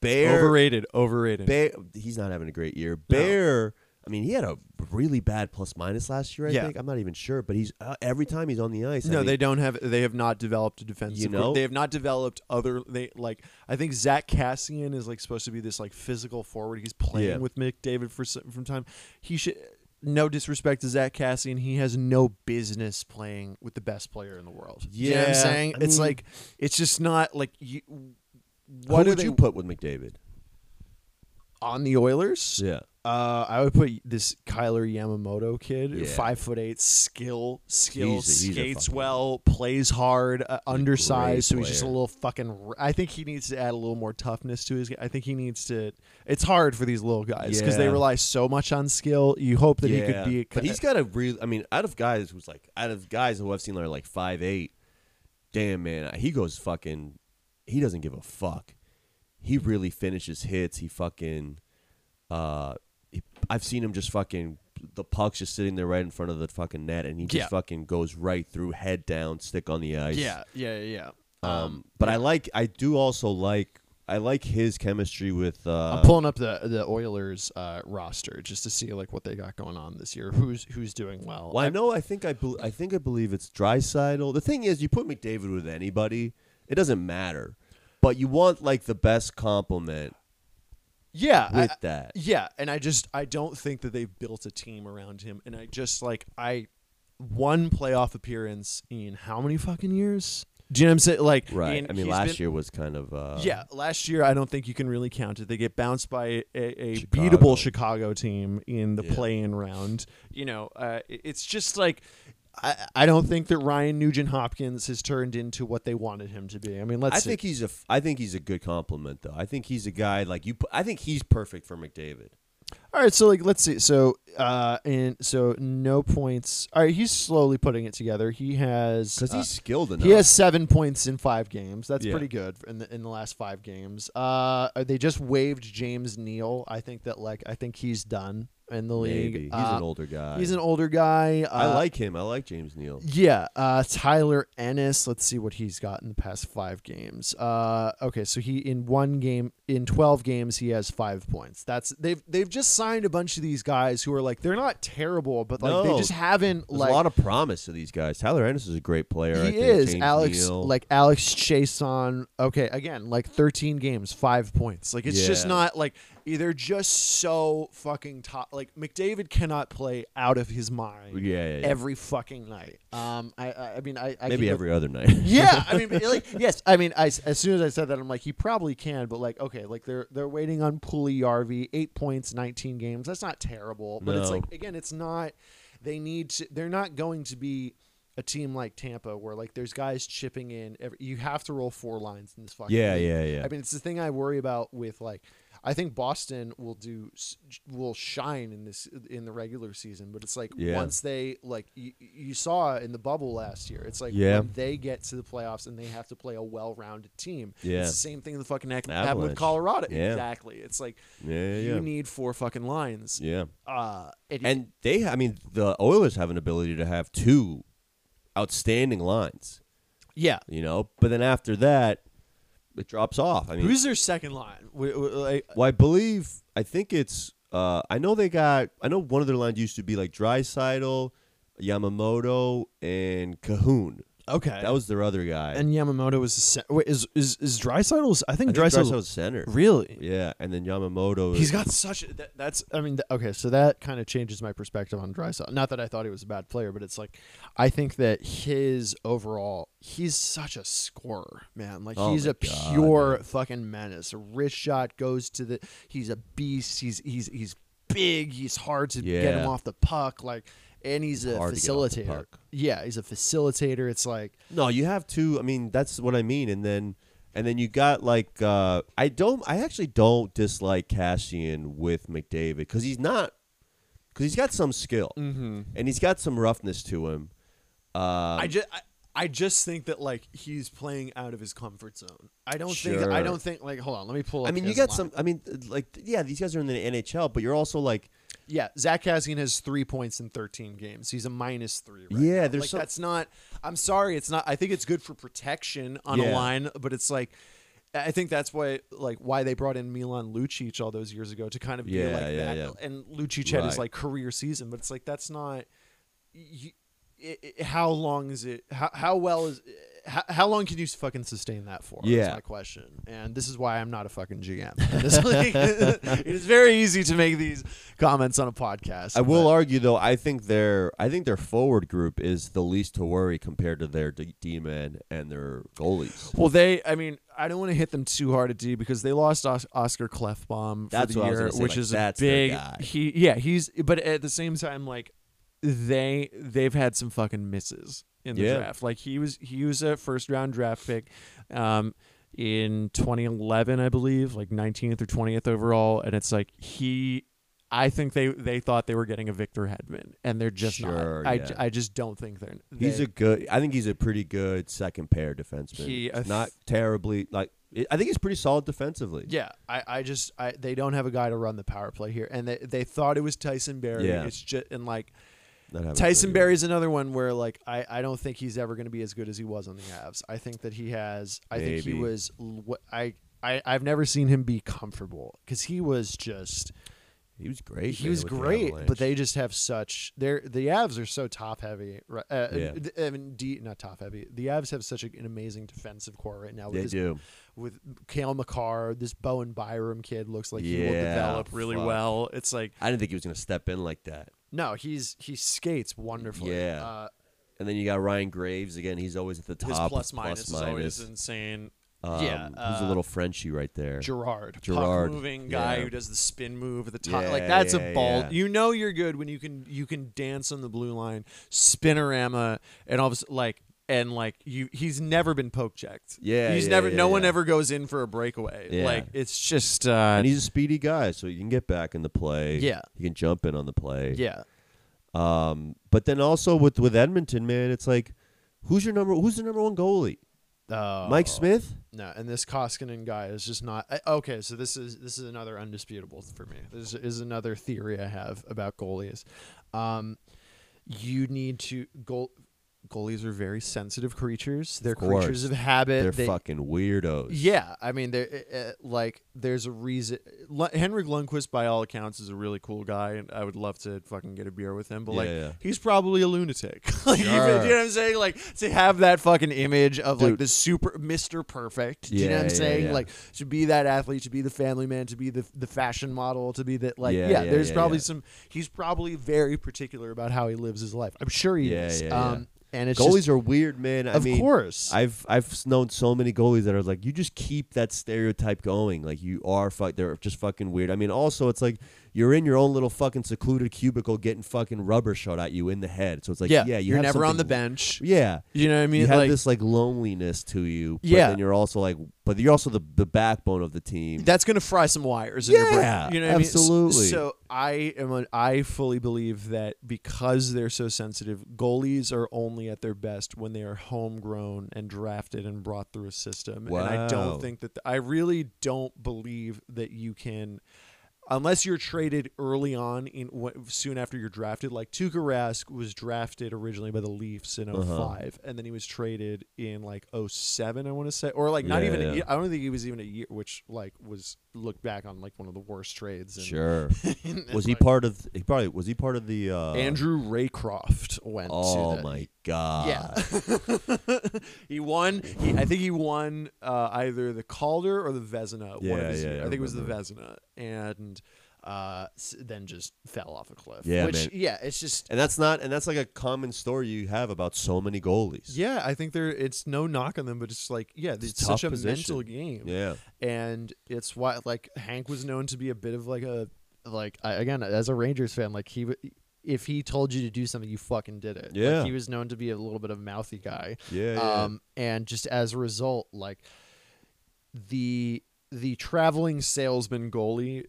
Bear, Overrated, overrated. Bear. He's not having a great year. Bear. I mean, he had a really bad plus minus last year. I Yeah. think I'm not even sure, but he's uh, every time he's on the ice. I no, mean, they don't have. They have not developed a defensive. You group. know? they have not developed other. They like. I think Zack Kassian is like supposed to be this like physical forward. He's playing Yeah. with McDavid for some- from time. He should. No disrespect to Zack Kassian, he has no business playing with the best player in the world. you know what I'm saying I it's mean- like it's just not like you. What What would are you put with McDavid? on the Oilers? Yeah. Uh, I would put this Kailer Yamamoto kid, Yeah. five foot eight, skill, skill, He's a- he's skates well, plays hard, uh, undersized, so he's just a little fucking. r- I think he needs to add a little more toughness to his. I think he needs to. It's hard for these little guys because they rely so much on skill. You hope that he could be. A, but he's got a real. I mean, out of guys who's like, out of guys who I've seen that are like five eight, damn man, he goes fucking. He doesn't give a fuck. He really finishes hits. He fucking. Uh, I've seen him just fucking. The puck's just sitting there right in front of the fucking net, and he just Yeah. fucking goes right through, head down, stick on the ice. yeah, yeah, yeah. Um, but I like. I do also like. I like his chemistry with. Uh, I'm pulling up the the Oilers uh, roster just to see like what they got going on this year. Who's who's doing well? Well, I know. I think I. bel I think I believe it's Draisaitl. The thing is, you put McDavid with anybody, it doesn't matter. But you want like the best complement yeah, I- with that. Yeah, and I just I don't think that they've built a team around him, and I just like I one playoff appearance in how many fucking years? Do you know what I'm saying? Like, Right. I mean, last been- year was kind of. Uh, yeah, last year I don't think you can really count it. They get bounced by a, a Chicago. beatable Chicago team in the Yeah. play-in round. You know, uh, it's just like I, I don't think that Ryan Nugent Hopkins has turned into what they wanted him to be. I mean, let's I see. think he's a. I think he's a good complement, though. I think he's a guy like you. I think he's perfect for McDavid. All right, so like let's see. So uh and so no points. All right, he's slowly putting it together. He has Because uh, he's skilled enough. he has 7 points in 5 games. That's Yeah. pretty good in the in the last 5 games. Uh they just waived James Neal. I think that like I think he's done in the league. Maybe. He's Uh, an older guy. He's an older guy. Uh, I like him. I like James Neal. yeah, uh, Tyler Ennis. Let's see what he's got in the past five games. Uh, okay, so he in one game in twelve games he has five points. That's they've they've just signed a bunch of these guys who are like they're not terrible, but like they just haven't like a lot of promise to these guys. Tyler Ennis is a great player. I he is James Alex Neal. like Alex Chiasson. Okay, again like thirteen games, five points. Like it's just not like they're just so fucking top. Like McDavid cannot play out of his mind. Yeah, yeah, yeah. Every fucking night. Um, I, I, I mean, I, I Maybe every other night. yeah, I mean, like, yes, I mean, I, as soon as I said that, I'm like, he probably can, but like, okay, like they're they're waiting on Puljujarvi, eight points, 19 games. That's not terrible, but it's like again, it's not. They need to. They're not going to be a team like Tampa where like there's guys chipping in. Every, you have to roll four lines in this fucking. Yeah, league. yeah, yeah. I mean, it's the thing I worry about with like. I think Boston will do will shine in this in the regular season, but it's like Yeah. once they like you, you saw in the bubble last year, it's like Yeah. when they get to the playoffs and they have to play a well-rounded team. Yeah. it's the same thing that fucking happened with Colorado. Yeah. Exactly. It's like yeah, you need four fucking lines. yeah. Uh, it, And they, I mean, the Oilers have an ability to have two outstanding lines, yeah. you know. But then after that, it drops off. I mean, Who's their second line? W- w- like, well, I believe, I think it's. Uh, I know they got. I know one of their lines used to be like Draisaitl, Yamamoto, and Kahun. Okay, That was their other guy. and Yamamoto was se- wait, is is is Draisaitl's? I I think think Draisaitl Draisaitl's center. really. Yeah, and then Yamamoto. He's got such a, that, that's I mean th- okay so that kind of changes my perspective on Draisaitl. Not that I thought he was a bad player, but it's like I think that his overall he's such a scorer, man. Like Oh he's a God, pure man. fucking menace. A wrist shot goes to the he's a beast. He's he's he's big. He's hard to get him off the puck like and he's a Hard to get off the facilitator. puck. Yeah, he's a facilitator. It's like No, you have to. I mean, that's what I mean. And then, And then you got like uh, I don't I actually don't dislike Kassian with McDavid because he's not because he's got some skill Mm-hmm. and he's got some roughness to him. Um, I just I, I just think that like he's playing out of his comfort zone. I don't think I Sure. don't think like hold on, let me pull up I mean, you his got line. some. I mean, like yeah, these guys are in the NHL, but you're also like Yeah, Zack Kassian has three points in 13 games. He's a minus three. Right Yeah, now. there's like some- that's not. I'm sorry, it's not. I think it's good for protection on a line, but it's like. I think that's why, like, why they brought in Milan Lucic all those years ago to kind of be like yeah, that. yeah. And Lucic had his like career season, but it's like that's not. You, i i how long is it? How, how well is? How, how long can you fucking sustain that for? Yeah. my question. And this is why I'm not a fucking GM. It's like- it is very easy to make these comments on a podcast. I will argue though. I think their I think their forward group is the least to worry compared to their D, D men and their goalies. Well, they. I mean, I don't want to hit them too hard at D because they lost Os- Oscar Klefbom for That's the what I was year, say, which like, is a their big. guy. He, yeah, he's. But at the same time, like they they've had some fucking misses in the Yeah. draft. Like he was he was a first round draft pick. Um, in 2011, I believe, like 19th or 20th overall, and it's like he, I think they they thought they were getting a Victor Hedman, and they're just Sure, not. I, yeah. I just don't think they're. He's a good. I think he's a pretty good second pair defenseman. He- He's not terribly like. I think he's pretty solid defensively. Yeah, I, I just I they don't have a guy to run the power play here, and they they thought it was Tyson Barrie. Yeah. It's just and like Not having a Tyson great. Barrie's another one where like I, I don't think he's ever going to be as good as he was on the Avs. I think that he has. I think he was. I I I've never seen him be comfortable because he was just He was great. he was with the great, but they just have such they're the Avs are so top heavy. Right? Uh, Yeah. I mean, D, not top heavy. The Avs have such an amazing defensive core right now. With they this do. with Cale Makar, this Bowen Byram kid looks like he will develop really fuck. well. It's like I didn't think he was going to step in like that. No, he's he skates wonderfully. Yeah. uh, And then you got Ryan Graves again. He's always at the top. his plus minus is always insane. Um, yeah, who's a uh, little Frenchie right there? Girard, Girard, puck moving guy yeah. who does the spin move at the top. Yeah, like that's yeah, a ball. You know you're good when you can you can dance on the blue line, spinorama, and all of a sudden, like and like you he's never been poke checked. Yeah, he's yeah, never. yeah, no one ever goes in for a breakaway. Yeah. Like it's just. uh and he's a speedy guy, so you can get back in the play. Yeah. he can jump in on the play. Yeah. Um, but then also with with Edmonton, man, it's like, who's your number? Who's the number one goalie? Uh, Mike Smith. No, and this Koskinen guy is just not I- okay. So this is this is another undisputable for me. This is another theory I have about goalies. Um, you need to goal. Goalies are very sensitive creatures. They're course. creatures of habit. They're They- fucking weirdos. yeah, I mean, they're uh, like there's a reason. L- Henrik Lundqvist, by all accounts, is a really cool guy, and I would love to fucking get a beer with him. But like, Yeah, yeah. he's probably a lunatic. like, even, Sure. you know what I'm saying? Like to have that fucking image of like the super Mister Perfect. Do you know Yeah, what I'm saying? yeah. Like to be that athlete, to be the family man, to be the the fashion model, to be that like Yeah, yeah. yeah, there's yeah, probably yeah. some. He's probably very particular about how he lives his life. I'm sure he Yeah, is. yeah, yeah. um, and it's Goalies just, are weird, man. I of mean, course. I've I've known so many goalies that are like, you just keep that stereotype going. Like you are fuck. They're just fucking weird. I mean, also it's like you're in your own little fucking secluded cubicle getting fucking rubber shot at you in the head. So it's like, yeah, yeah, you you're have never on the bench. Yeah, You know what I mean? you have like, this like loneliness to you. But Yeah. and you're also like, but you're also the the backbone of the team. that's gonna fry some wires in your brain. Yeah, You know what I mean? Absolutely. So I am a, I fully believe that because they're so sensitive, goalies are only at their best when they are homegrown and drafted and brought through a system. Wow. And I don't think that I really don't believe that you can unless you're traded early on in soon after you're drafted like Tuukka Rask was drafted originally by the Leafs in 5 Uh-huh. and then he was traded in like 07 I want to say or like not Yeah, even a yeah. year, I don't think he was even a year which like was looked back on like one of the worst trades in, sure. in- in, was he like- part of? He probably was he part of the? uh Andrew Raycroft went Oh to the, my god. yeah, he won. He, I think he won uh, either the Calder or the Vezina. one Yeah, of his yeah. I I think it was the. Vezina, and uh, then just fell off a cliff. Yeah, which, man. Yeah, it's just. And that's not, and that's like a common story you have about so many goalies. Yeah, I think there. It's no knock on them, but it's like, yeah, it's, tough such a position. mental game. Yeah. and it's why like Hank was known to be a bit of like a like I, again as a Rangers fan like he if he told you to do something you fucking did it Like, Yeah. he was known to be a little bit of a mouthy guy Yeah. yeah. um and just as a result like the the traveling salesman goalie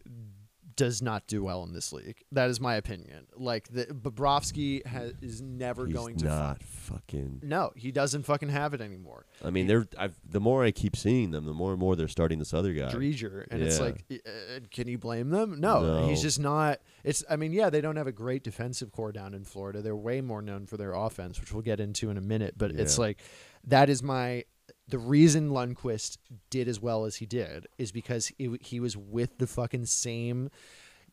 does not do well in this league. That is my opinion. Like the Bobrovsky has, is never He's going to. not fucking. no, he doesn't fucking have it anymore. I mean, they're. I've, the more I keep seeing them, the more and more they're starting this other guy. Driedger, and it's like, uh, can you blame them? No, he's just not. It's. I mean, yeah, they don't have a great defensive core down in Florida. They're way more known for their offense, which we'll get into in a minute. But it's like, that is my. The reason Lundqvist did as well as he did is because he, he was with the fucking same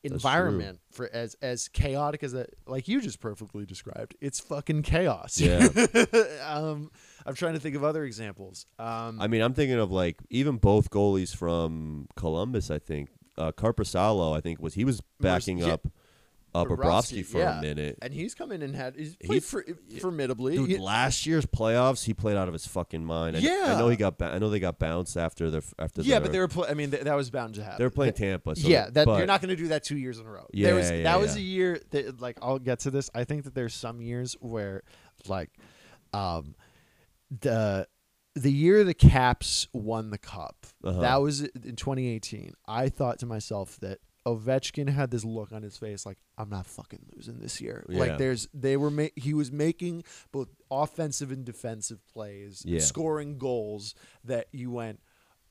environment for as as chaotic as that like you just perfectly described it's fucking chaos Yeah. um i'm trying to think of other examples um I mean, I'm thinking of like even both goalies from Columbus. I think uh, Korpisalo. I think was he was backing yeah. up uh, Bobrovsky for yeah. a minute. and he's come in and had he's He- played for, formidably. Dude, He- last year's playoffs, he played out of his fucking mind. I, Yeah. I know he got. I know they got bounced after the after. yeah, their- but they were. Pl- I mean, th- that was bound to happen. they were playing Tampa. So yeah, that but, you're not going to do that two years in a row. Yeah, there was, yeah, that was a year that, like, I'll get to this. I think that there's some years where, like, um, the the year the Caps won the cup, Uh-huh. that was in 2018. I thought to myself that Ovechkin had this look on his face, like I'm not fucking losing this year. Yeah. Like there's they were ma- he was making both offensive and defensive plays, Yeah. scoring goals that you went,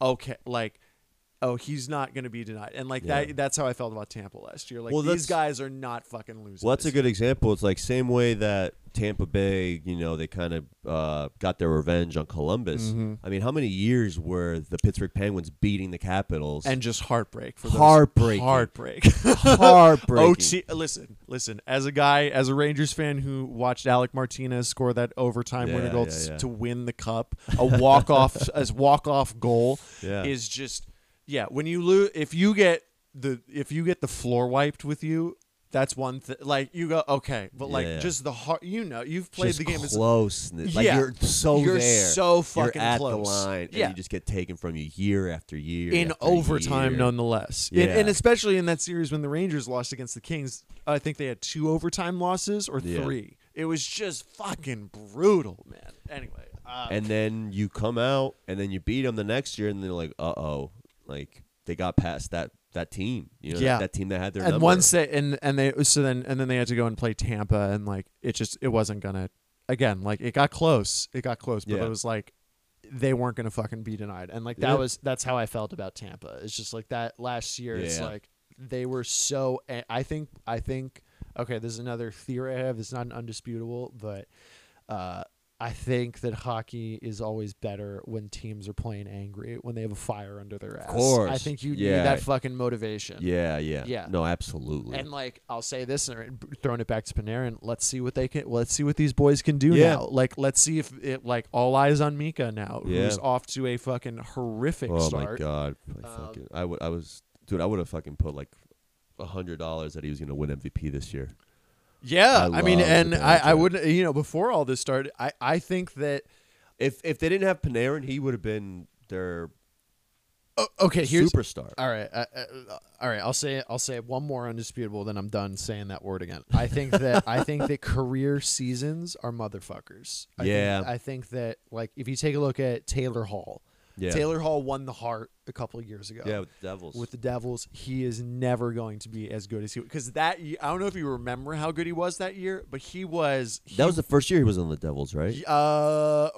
okay, like. Oh, he's not going to be denied, and like Yeah. that. That's how I felt about Tampa last year. Like Well, these that's- guys are not fucking losing. Well, that's a this good example. It's like same way that Tampa Bay, you know, they kind of uh, got their revenge on Columbus. Mm-hmm. I mean, how many years were the Pittsburgh Penguins beating the Capitals? and just heartbreak for those Heartbreaking. heartbreak. heartbreaking. OT. Listen, listen. As a guy, as a Rangers fan who watched Alec Martinez score that overtime winner Yeah, goal yeah, yeah. to win the cup, a walk off as walk off goal Yeah. is just yeah. When you lose, if you get the if you get the floor wiped with you. That's one thing. Like you go okay, but like Yeah. just the heart. You know, you've played just the game. It's close. Like Yeah. you're so You're there. so fucking you're at close. the line, Yeah. and you just get taken from you year after year in after overtime, year. nonetheless. And, Yeah. and especially in that series when the Rangers lost against the Kings, I think they had two overtime losses or three. It was just fucking brutal, man. Anyway, uh, and then you come out, and then you beat them the next year, and they're like, "Uh oh," like they got past that that team. You know, Yeah. that, that team that had their and number. once they and and they so then and then they had to go and play Tampa, and like it just it wasn't gonna again like it got close, it got close, but Yeah. it was like they weren't gonna fucking be denied, and like that Yeah. was that's how I felt about Tampa. It's just like that last year. It's like they were so. I think I think okay. This is another theory I have. It's not an undisputable, but uh, I think that hockey is always better when teams are playing angry, when they have a fire under their ass. Of course. I think you need that fucking motivation. yeah, yeah, Yeah. No, absolutely. And like I'll say this, and throwing it back to Panarin, let's see what they can. Let's see what these boys can do Yeah. now. Like let's see if it like all eyes on Mika now, Yeah. who's off to a fucking horrific oh start. Oh my god, I, Um, fucking, I I was, dude, I would have fucking put like a hundred dollars that he was gonna win MVP this year. Yeah, I I, mean, and I, I Panarin. would, you know, before all this started, I, I think that. If if they didn't have Panarin, he would have been their Oh, okay, here's superstar. all right. Uh, uh, all right, I'll say I'll say one more undisputable, then I'm done saying that word again. I think that I think that career seasons are motherfuckers. I Yeah. think, I think that like if you take a look at Taylor Hall, yeah, Taylor Hall won the Hart a couple of years ago. yeah, with the Devils. with the Devils, he is never going to be as good as he because that I don't know if you remember how good he was that year, but he was he, that was the first year he was on the Devils, right? uh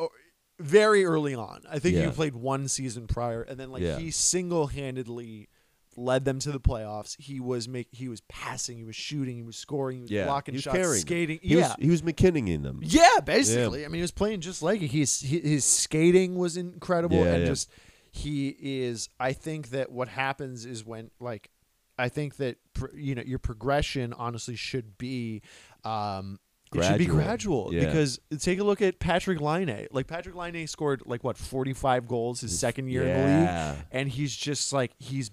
very early on. I think Yeah. he played one season prior, and then like Yeah. he single handedly led them to the playoffs. He was make he was passing, he was shooting, he was scoring, he was Yeah, blocking he was shots, carrying skating. He yeah. was, he was McKinning in them. Yeah, basically. I mean, he was playing just like it. He's he, his skating was incredible, Yeah, and yeah. just he is. I think that what happens is when like, I think that you know your progression honestly should be. Um, it should be Gradual. gradual Yeah. because take a look at Patrik Laine. Like Patrik Laine scored like what forty five goals his second year in the league, and he's just like he's.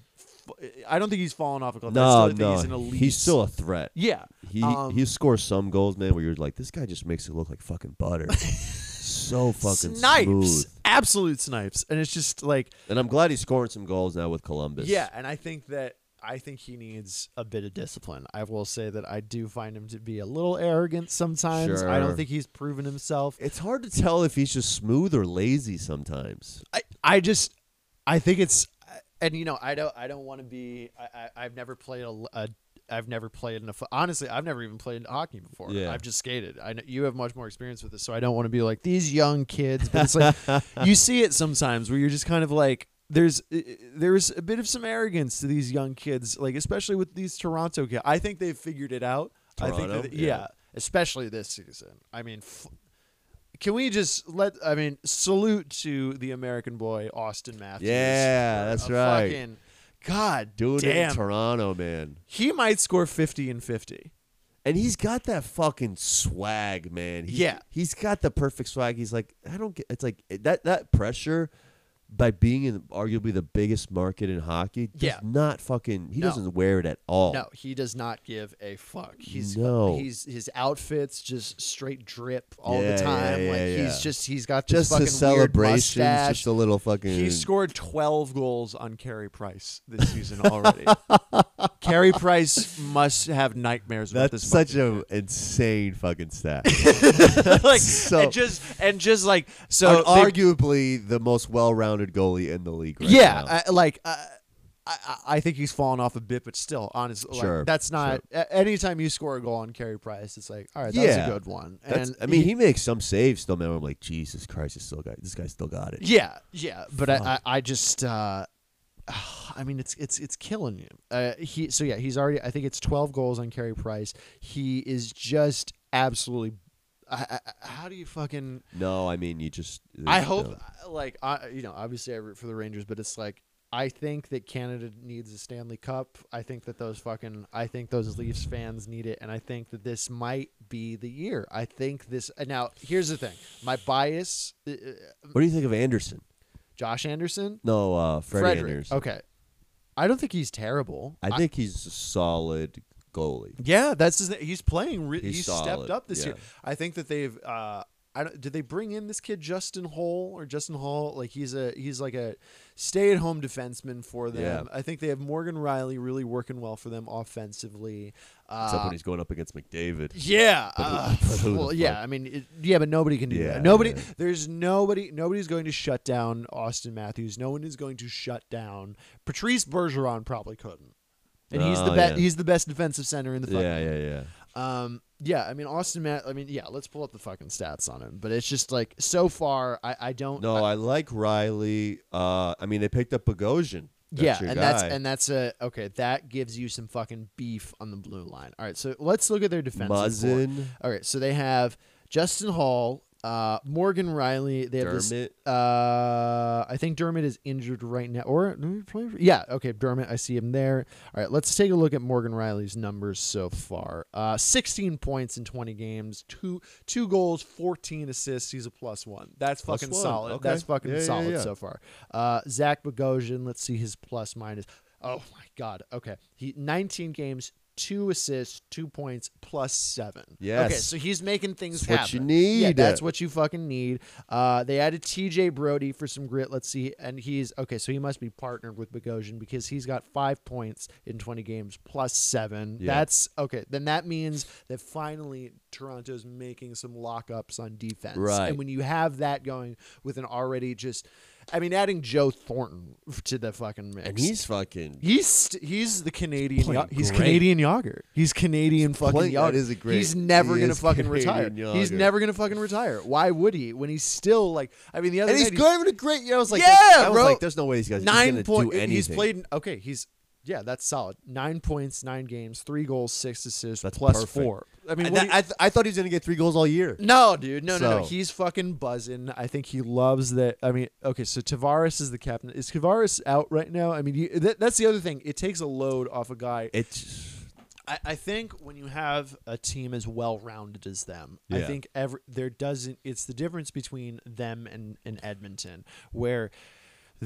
I don't think he's fallen off a cliff. No, no, he's an elite. he's still a threat. yeah. He Um, he scores some goals, man, where you're like, this guy just makes it look like fucking butter. so fucking snipes, smooth. absolute snipes, and it's just like And I'm glad he's scoring some goals now with Columbus. Yeah, and I think that I think he needs a bit of discipline. I will say that I do find him to be a little arrogant sometimes. I don't think he's proven himself. It's hard to tell if he's just smooth or lazy sometimes. I, I just I think it's, and you know, I don't, I don't want to be. I, I, I've never played a, a I've never played in a. Honestly, I've never even played hockey before. Yeah. I've just skated. I know you have much more experience with this, so I don't want to be like these young kids. But it's like you see it sometimes where you're just kind of like. There's there's a bit of some arrogance to these young kids, like especially with these Toronto kids. I think they've figured it out. I think Toronto? that, Yeah. yeah, especially this season. I mean, f- can we just let? I mean, salute to the American boy Auston Matthews. Yeah, that's right. Fucking, God Doing it in damn, Toronto, man. he might score fifty and fifty. And he's got that fucking swag, man. He- Yeah. he's got the perfect swag. He's like, I don't get. It's like that that pressure by being in arguably the biggest market in hockey. Does Yeah. not fucking. He No. doesn't wear it at all. No, he does not give a fuck. He's uh, No. he's his outfits just straight drip all Yeah, the time. yeah, like he's just he's got this just fucking the celebrations, weird mustache. just a little fucking. He scored 12 goals on Carey Price this season already. Carey Price must have nightmares That's such fucking a insane fucking stat. like so- and just and just like so so they- arguably the most well-rounded goalie in the league. Right yeah, now. I, like uh, I, I think he's fallen off a bit, but still, honestly, Sure, like, that's not. a- anytime you score a goal on Carey Price, it's like, all right, that's Yeah. a good one. And I mean, he, makes some saves still. Man, I'm like, Jesus Christ, this still got this guy still got it. Yeah, yeah, but I, I, I just, uh, I mean, it's it's it's killing you. Uh, he so yeah, he's already. I think it's twelve goals on Carey Price. He is just absolutely. I, I, how do you fucking? No, I mean, you just. I hope, no- like, I you know, obviously I root for the Rangers, but it's like. I think that Canada needs a Stanley Cup. I think that those fucking I think those Leafs fans need it and I think that this might be the year. I think this now here's the thing. My bias uh, What do you think of Anderson? Josh Anderson No, uh, Freddie Frederik. Andersen. Okay. I don't think he's terrible. I think he's a solid goalie. yeah, that's his, he's playing. Re- He's he's, stepped up this year. I think that they've. Uh, I don't, did they bring in this kid Justin Holl or Justin Holl? Like he's a he's like a stay-at-home defenseman for them. Yeah. I think they have Morgan Rielly really working well for them offensively. Except Uh, when he's going up against McDavid. yeah. But uh, well, yeah. I mean, it, yeah, but nobody can do Yeah, that. Nobody. yeah. There's nobody. Nobody's going to shut down Auston Matthews. No one is going to shut down Patrice Bergeron. Probably couldn't. And he's the Oh, best. yeah. He's the best defensive center in the fucking. Yeah, yeah, yeah. Um. Yeah. I mean, Auston Matt. I mean, yeah. Let's pull up the fucking stats on him. But it's just like so far, I I don't. No, I- I like Rielly. Uh, I mean, they picked up Bogosian. Yeah, and that's and that's a okay. That gives you some fucking beef on the blue line. All right, so let's look at their defensive. core. Muzzin, All right, so they have Justin Holl, uh, Morgan Rielly. They have this. Dermott. Uh, I think Dermott is injured right now. Or did he play for- yeah, okay, Dermott. I see him there. All right, let's take a look at Morgan Rielly's numbers so far. Uh, 16 points in 20 games, two two goals, 14 assists. He's a plus one. That's Plus fucking one, solid. okay. That's fucking Yeah, yeah, solid yeah. so far. Uh, Zach Bogosian. Let's see his plus minus. Oh my god. Okay, he 19 games. Two assists, two points, plus seven. Yes. Okay, so he's making things That's what you need. Yeah, that's what you fucking need. Uh, they added T.J. Brodie for some grit. Let's see, and he's okay. So he must be partnered with Bogosian because he's got five points in twenty games plus seven. Yeah. That's okay. Then that means that finally Toronto's making some lockups on defense. Right. And when you have that going with an already just, I mean, adding Joe Thornton to the fucking mix, and he's fucking. He's st- he's the Canadian. Yo- he's great. Canadian Jagr. He's Canadian fucking playing- that Jagr. a great- He's never he gonna is fucking retire. Canadian He's never gonna fucking retire. Why would he? When he's still like, I mean, the other And he's night good having a great year. I was like, Yeah, I was bro. like, there's no way he's nine gonna point. do anything. He's played. Okay, he's yeah, that's solid. Nine points, nine games, three goals, six assists, That's plus perfect. four. I mean, that- you- I, th- I thought he was gonna get three goals all year. no, dude, no, no, no. He's fucking buzzing. I think he loves that. I mean, okay, so Tavares is the captain. Is Tavares out right now? I mean, you, that, that's the other thing. It takes a load off a guy. It's I, I think when you have a team as well rounded as them, I think every there doesn't. It's the difference between them and, and Edmonton where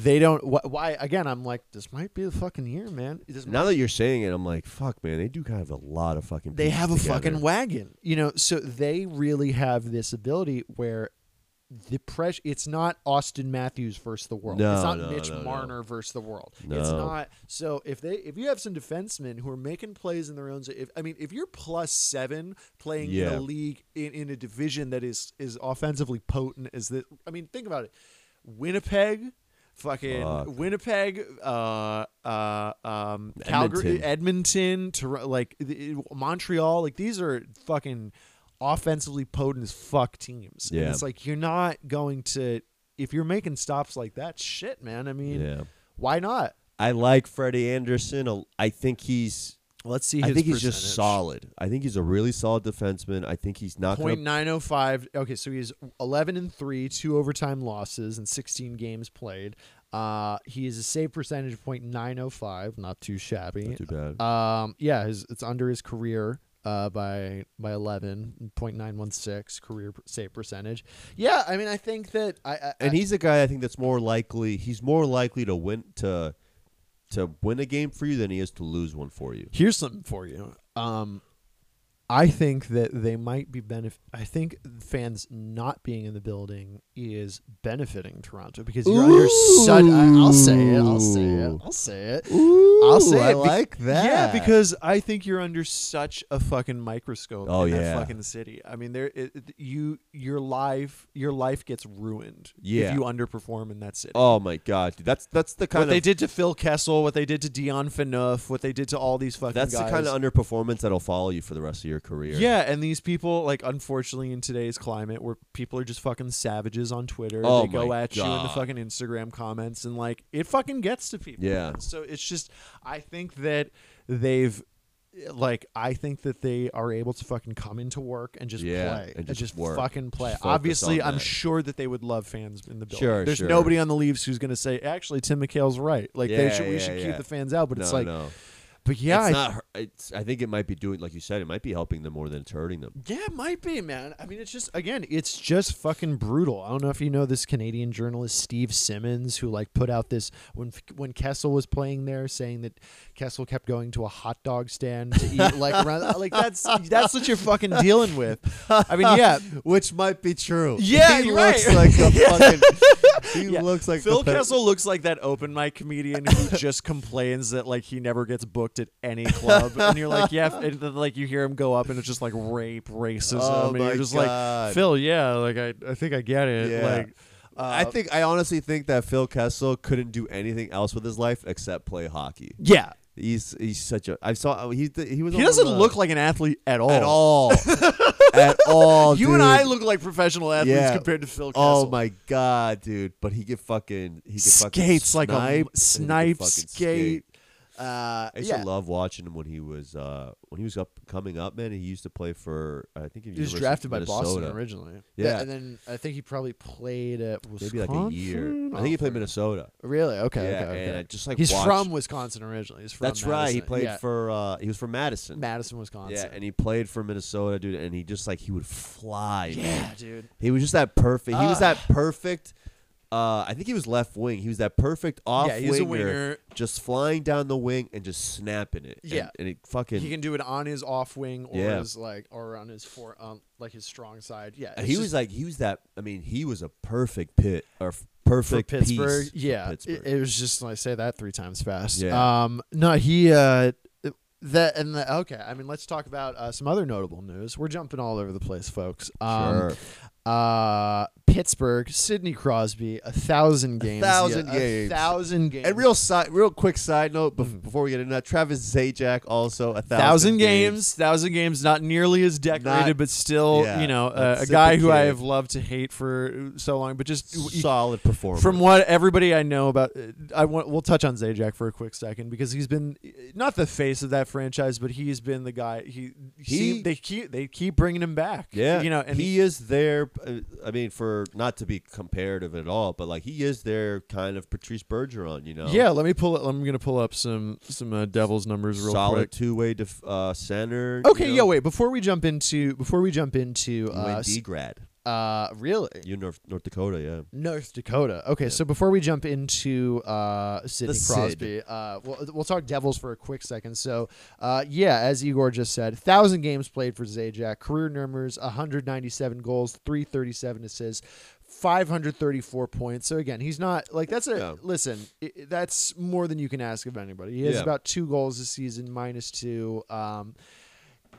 they don't. Wh- why again? I'm like, this might be the fucking year, man. This now that you're saying it, I'm like, fuck, man. They do kind of a lot of fucking. they pieces have a together. fucking wagon, you know. So they really have this ability where the pressure. It's not Auston Matthews versus the world. No, it's not no, Mitch no, no. Marner versus the world. It's No. not. So if they if you have some defensemen who are making plays in their own, if I mean if you're plus seven playing in Yeah. a league in, in a division that is is offensively potent as this, I mean think about it. Winnipeg. Fucking Fuck. Winnipeg, uh, uh, um, Calgary, Edmonton, Tor- like the- Montreal. Like these are fucking offensively potent as fuck teams. And Yeah. it's like you're not going to if you're making stops like that. Shit, man. I mean, Yeah. why not? I like Freddie Andersen. I think he's. Let's see. I his think he's just percentage. solid. I think he's a really solid defenseman. I think he's not going Point nine oh five. Okay, so he's eleven and three, two overtime losses, and sixteen games played. Uh, he is a save percentage of point nine oh five, not too shabby. Not too bad. Um, yeah, his, it's under his career uh, by by eleven point nine one six career save percentage. Yeah, I mean, I think that I, I and he's a guy I think that's more likely. He's more likely to win to to win a game for you than he is to lose one for you. here's something for you. Um, I think that they might be benef- I think fans not being in the building is benefiting Toronto because you're under such. I, I'll say it. I'll say it. I'll say it. Ooh, I'll say I it. be- like that. Yeah, because I think you're under such a fucking microscope Oh, in that fucking city. I mean, there it, it- you your life your life gets ruined Yeah. if you underperform in that city. oh my god, dude, that's that's the kind of what of they did to Phil Kessel, what they did to Dion Phaneuf, what they did to all these fucking that's guys. the kind of underperformance that'll follow you for the rest of your career. Yeah, and these people, like, unfortunately, in today's climate, where people are just fucking savages on Twitter, Oh they go at you in the fucking Instagram comments, and like, it fucking gets to people. Yeah. So it's just, I think that they've, like, I think that they are able to fucking come into work and just Yeah, play and just just fucking play. Just Obviously, I'm that. sure that they would love fans in the building. Sure, There's sure. nobody on the Leafs who's gonna say, actually, Tim McHale's right. Like, they Yeah, should, we yeah, should keep the fans out. But no, it's like, no. But yeah, I not. It's. I think it might be doing, like you said, it might be helping them more than it's hurting them. Yeah, it might be, man. I mean, it's just again, it's just fucking brutal. I don't know if you know this Canadian journalist Steve Simmons, who like put out this when when Kessel was playing there, saying that Kessel kept going to a hot dog stand to eat like around like that's that's what you're fucking dealing with. I mean, yeah, Which might be true. Yeah, he you're looks like a fucking. He Yeah. looks like Phil Kessel looks like that open mic comedian who just complains that like he never gets booked at any club, and you're like, yeah, and then, like you hear him go up and it's just like rape, racism, Oh and you're just God. like, Phil, yeah, like I, I think I get it, Yeah. like. I uh, think I honestly think that Phil Kessel couldn't do anything else with his life except play hockey. Yeah, He's he's such a. I saw he he was. he doesn't the- look like an athlete at all. at all at all. You dude. and I look like professional athletes Yeah. compared to Phil oh Kessel. Oh my god, dude! But he could fucking he fucking Skates like a snipe, and he could snipe, fucking skate. Uh, I used yeah. to love watching him when he was uh when he was up coming up, man. He used to play for I think He was University drafted by Boston originally. Yeah. and then I think he probably played at Wisconsin. maybe like a year. I think he played. Minnesota. Really? Okay. yeah, okay, okay. and just like He's watched- from Wisconsin originally. He's from That's right. He played Yeah. for uh he was from Madison. Madison, Wisconsin. Yeah, and he played for Minnesota, dude. And he just like he would fly. yeah, man. dude. He was just that perfect. He was that perfect. Uh, I think he was left wing. He was that perfect off yeah, he's a winger. just flying down the wing and just snapping it. And- Yeah. and, it fucking. He can do it on his off wing or Yeah. his like or on his for um like his strong side. Yeah, it's he just- was like he was that. I mean, he was a perfect pit or f- for perfect Pittsburgh. piece for yeah, Pittsburgh. It, it was just I say that three times fast. Yeah. Um, no, he uh, that and the, okay. I mean, let's talk about uh, some other notable news. We're jumping all over the place, folks. Um, sure. Uh, Pittsburgh, Sidney Crosby, a thousand games, thousand yeah, games. a thousand games, And real side, real quick side note bef- before we get into that, Travis Zajac also a thousand, Mm-hmm. thousand games, thousand games, not nearly as decorated, Not- but still, yeah, you know, a uh, a guy who I have loved to hate for so long, but just solid performance From what everybody I know about, uh, I want we'll touch on Zajac for a quick second because he's been uh, not the face of that franchise, but he's been the guy. He, He- seem- they keep they keep bringing him back. Yeah, you know, and he is there. I mean, for not to be comparative at all, but like he is their kind of Patrice Bergeron. You know, yeah. Let me pull. it. I'm gonna pull up some some uh, Devils numbers real solid quick. two way def- uh, center. Okay, you yeah. Wait, before we jump into before we jump into uh, UND grad, uh really you North North Dakota, yeah. North Dakota. Okay, so before we jump into uh, Sidney Sid. Crosby, uh, we'll, we'll talk Devils for a quick second. So, uh, yeah, as Igor just said, thousand games played for Zajac, career numbers, 197 goals, 337 assists. 534 points. So again, he's not like that's a Yeah. listen. i i- that's more than you can ask of anybody. He has Yeah. about two goals this season, minus two. Um,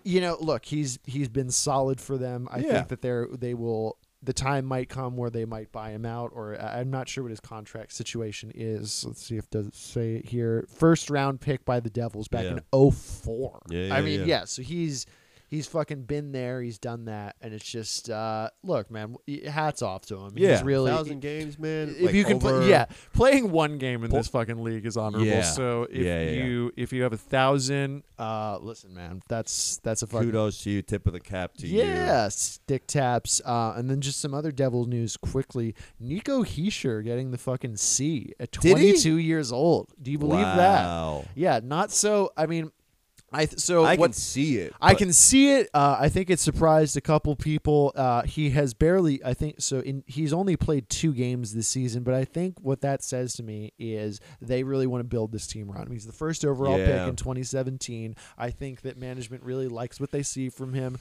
you know, look, he's he's been solid for them. I Yeah. think that they're they will the time might come where they might buy him out, or I'm not sure what his contract situation is. Let's see if it does say it here. First round pick by the Devils back Yeah. in 04. Yeah, I mean, yeah. yeah. So he's he's fucking been there. He's done that, and it's just uh, look, man. Hats off to him. Yeah, he's really thousand games, man. if like, you can over- play, yeah, playing one game in this fucking league is honorable. Yeah. So if Yeah, yeah, yeah. you if you have a thousand, uh, listen, man, that's that's a fucking kudos to you. Tip of the cap to you. yeah, stick taps, uh, and then just some other devil news quickly. Nico Hischier getting the fucking C at 22 years old. Do you believe that? Yeah, not so. I mean, I th- so I what can see it. I but- can see it. Uh, I think it surprised a couple people. Uh, he has barely, I think, so in, he's only played two games this season. But I think what that says to me is they really want to build this team around him. He's the first overall Yeah. pick in 2017. I think that management really likes what they see from him.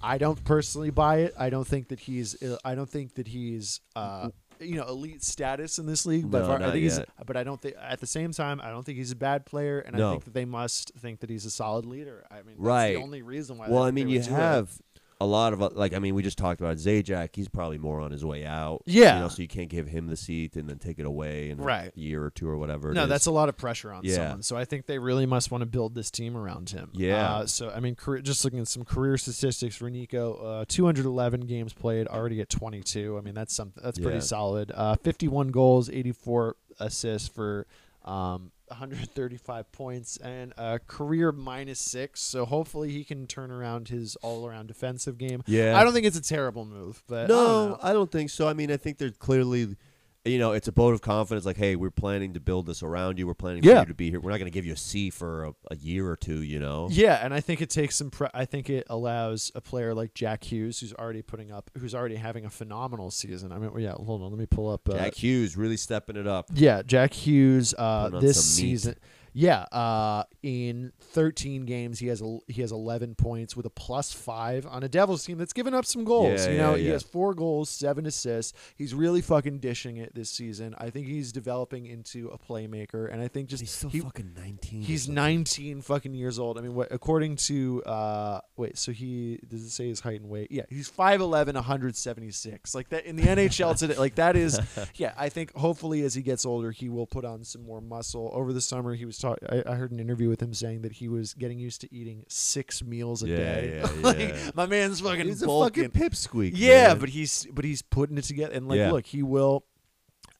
I don't personally buy it. I don't think that he's. uh, I don't think that he's. Uh, you know, elite status in this league, but No, I think he's. But I don't think. At the same time, I don't think he's a bad player, and I think that they must think that he's a solid leader. I mean, that's Right. the only reason why. Well, I mean, you have. it. A lot of uh, like. I mean, we just talked about Zajac. He's probably more on his way out. Yeah. You know, so you can't give him the seat and then take it away in Right. a year or two or whatever. No, that's a lot of pressure on Yeah. someone. So I think they really must want to build this team around him. Yeah. Uh, so I mean, career, just looking at some career statistics for Nico, uh, 211 games played, already at 22. I mean, that's something that's pretty Yeah. solid. Uh, 51 goals, 84 assists for. Um, 135 points and a career minus six. So hopefully he can turn around his all-around defensive game. Yeah. I don't think it's a terrible move, but I don't No. I don't think so. I mean, I think they're clearly, you know, it's a vote of confidence. Like, hey, we're planning to build this around you. We're planning Yeah. for you to be here. We're not going to give you a C for a, a year or two. You know. Yeah, and I think it takes some. Pre- I think it allows a player like Jack Hughes, who's already putting up, who's already having a phenomenal season. I mean, yeah. Hold on, let me pull up. Uh, Jack Hughes really stepping it up. yeah, Jack Hughes. Uh, this season. meat. Yeah, uh, in 13 games, he has a, he has 11 points with a plus five on a Devils team that's given up some goals. Yeah, you know, yeah, he has four goals, seven assists. He's really fucking dishing it this season. I think he's developing into a playmaker, and I think just He's still he, fucking 19. He's 19 fucking years old. I mean, what according to uh wait, so he does it say his height and weight? Yeah, he's 5'11, 176. Like that in the NHL today. Like that is yeah, I think hopefully as he gets older he will put on some more muscle. Over the summer he was talking I, I heard an interview with him saying that he was getting used to eating 6 meals a Yeah, day. yeah, like yeah. my man's fucking He's a fucking pipsqueak. yeah, man. but he's but he's putting it together and like Yeah. look, he will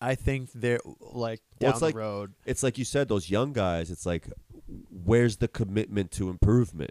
I think they're like Well, down it's the like- road. it's like you said, those young guys. It's like, where's the commitment to improvement?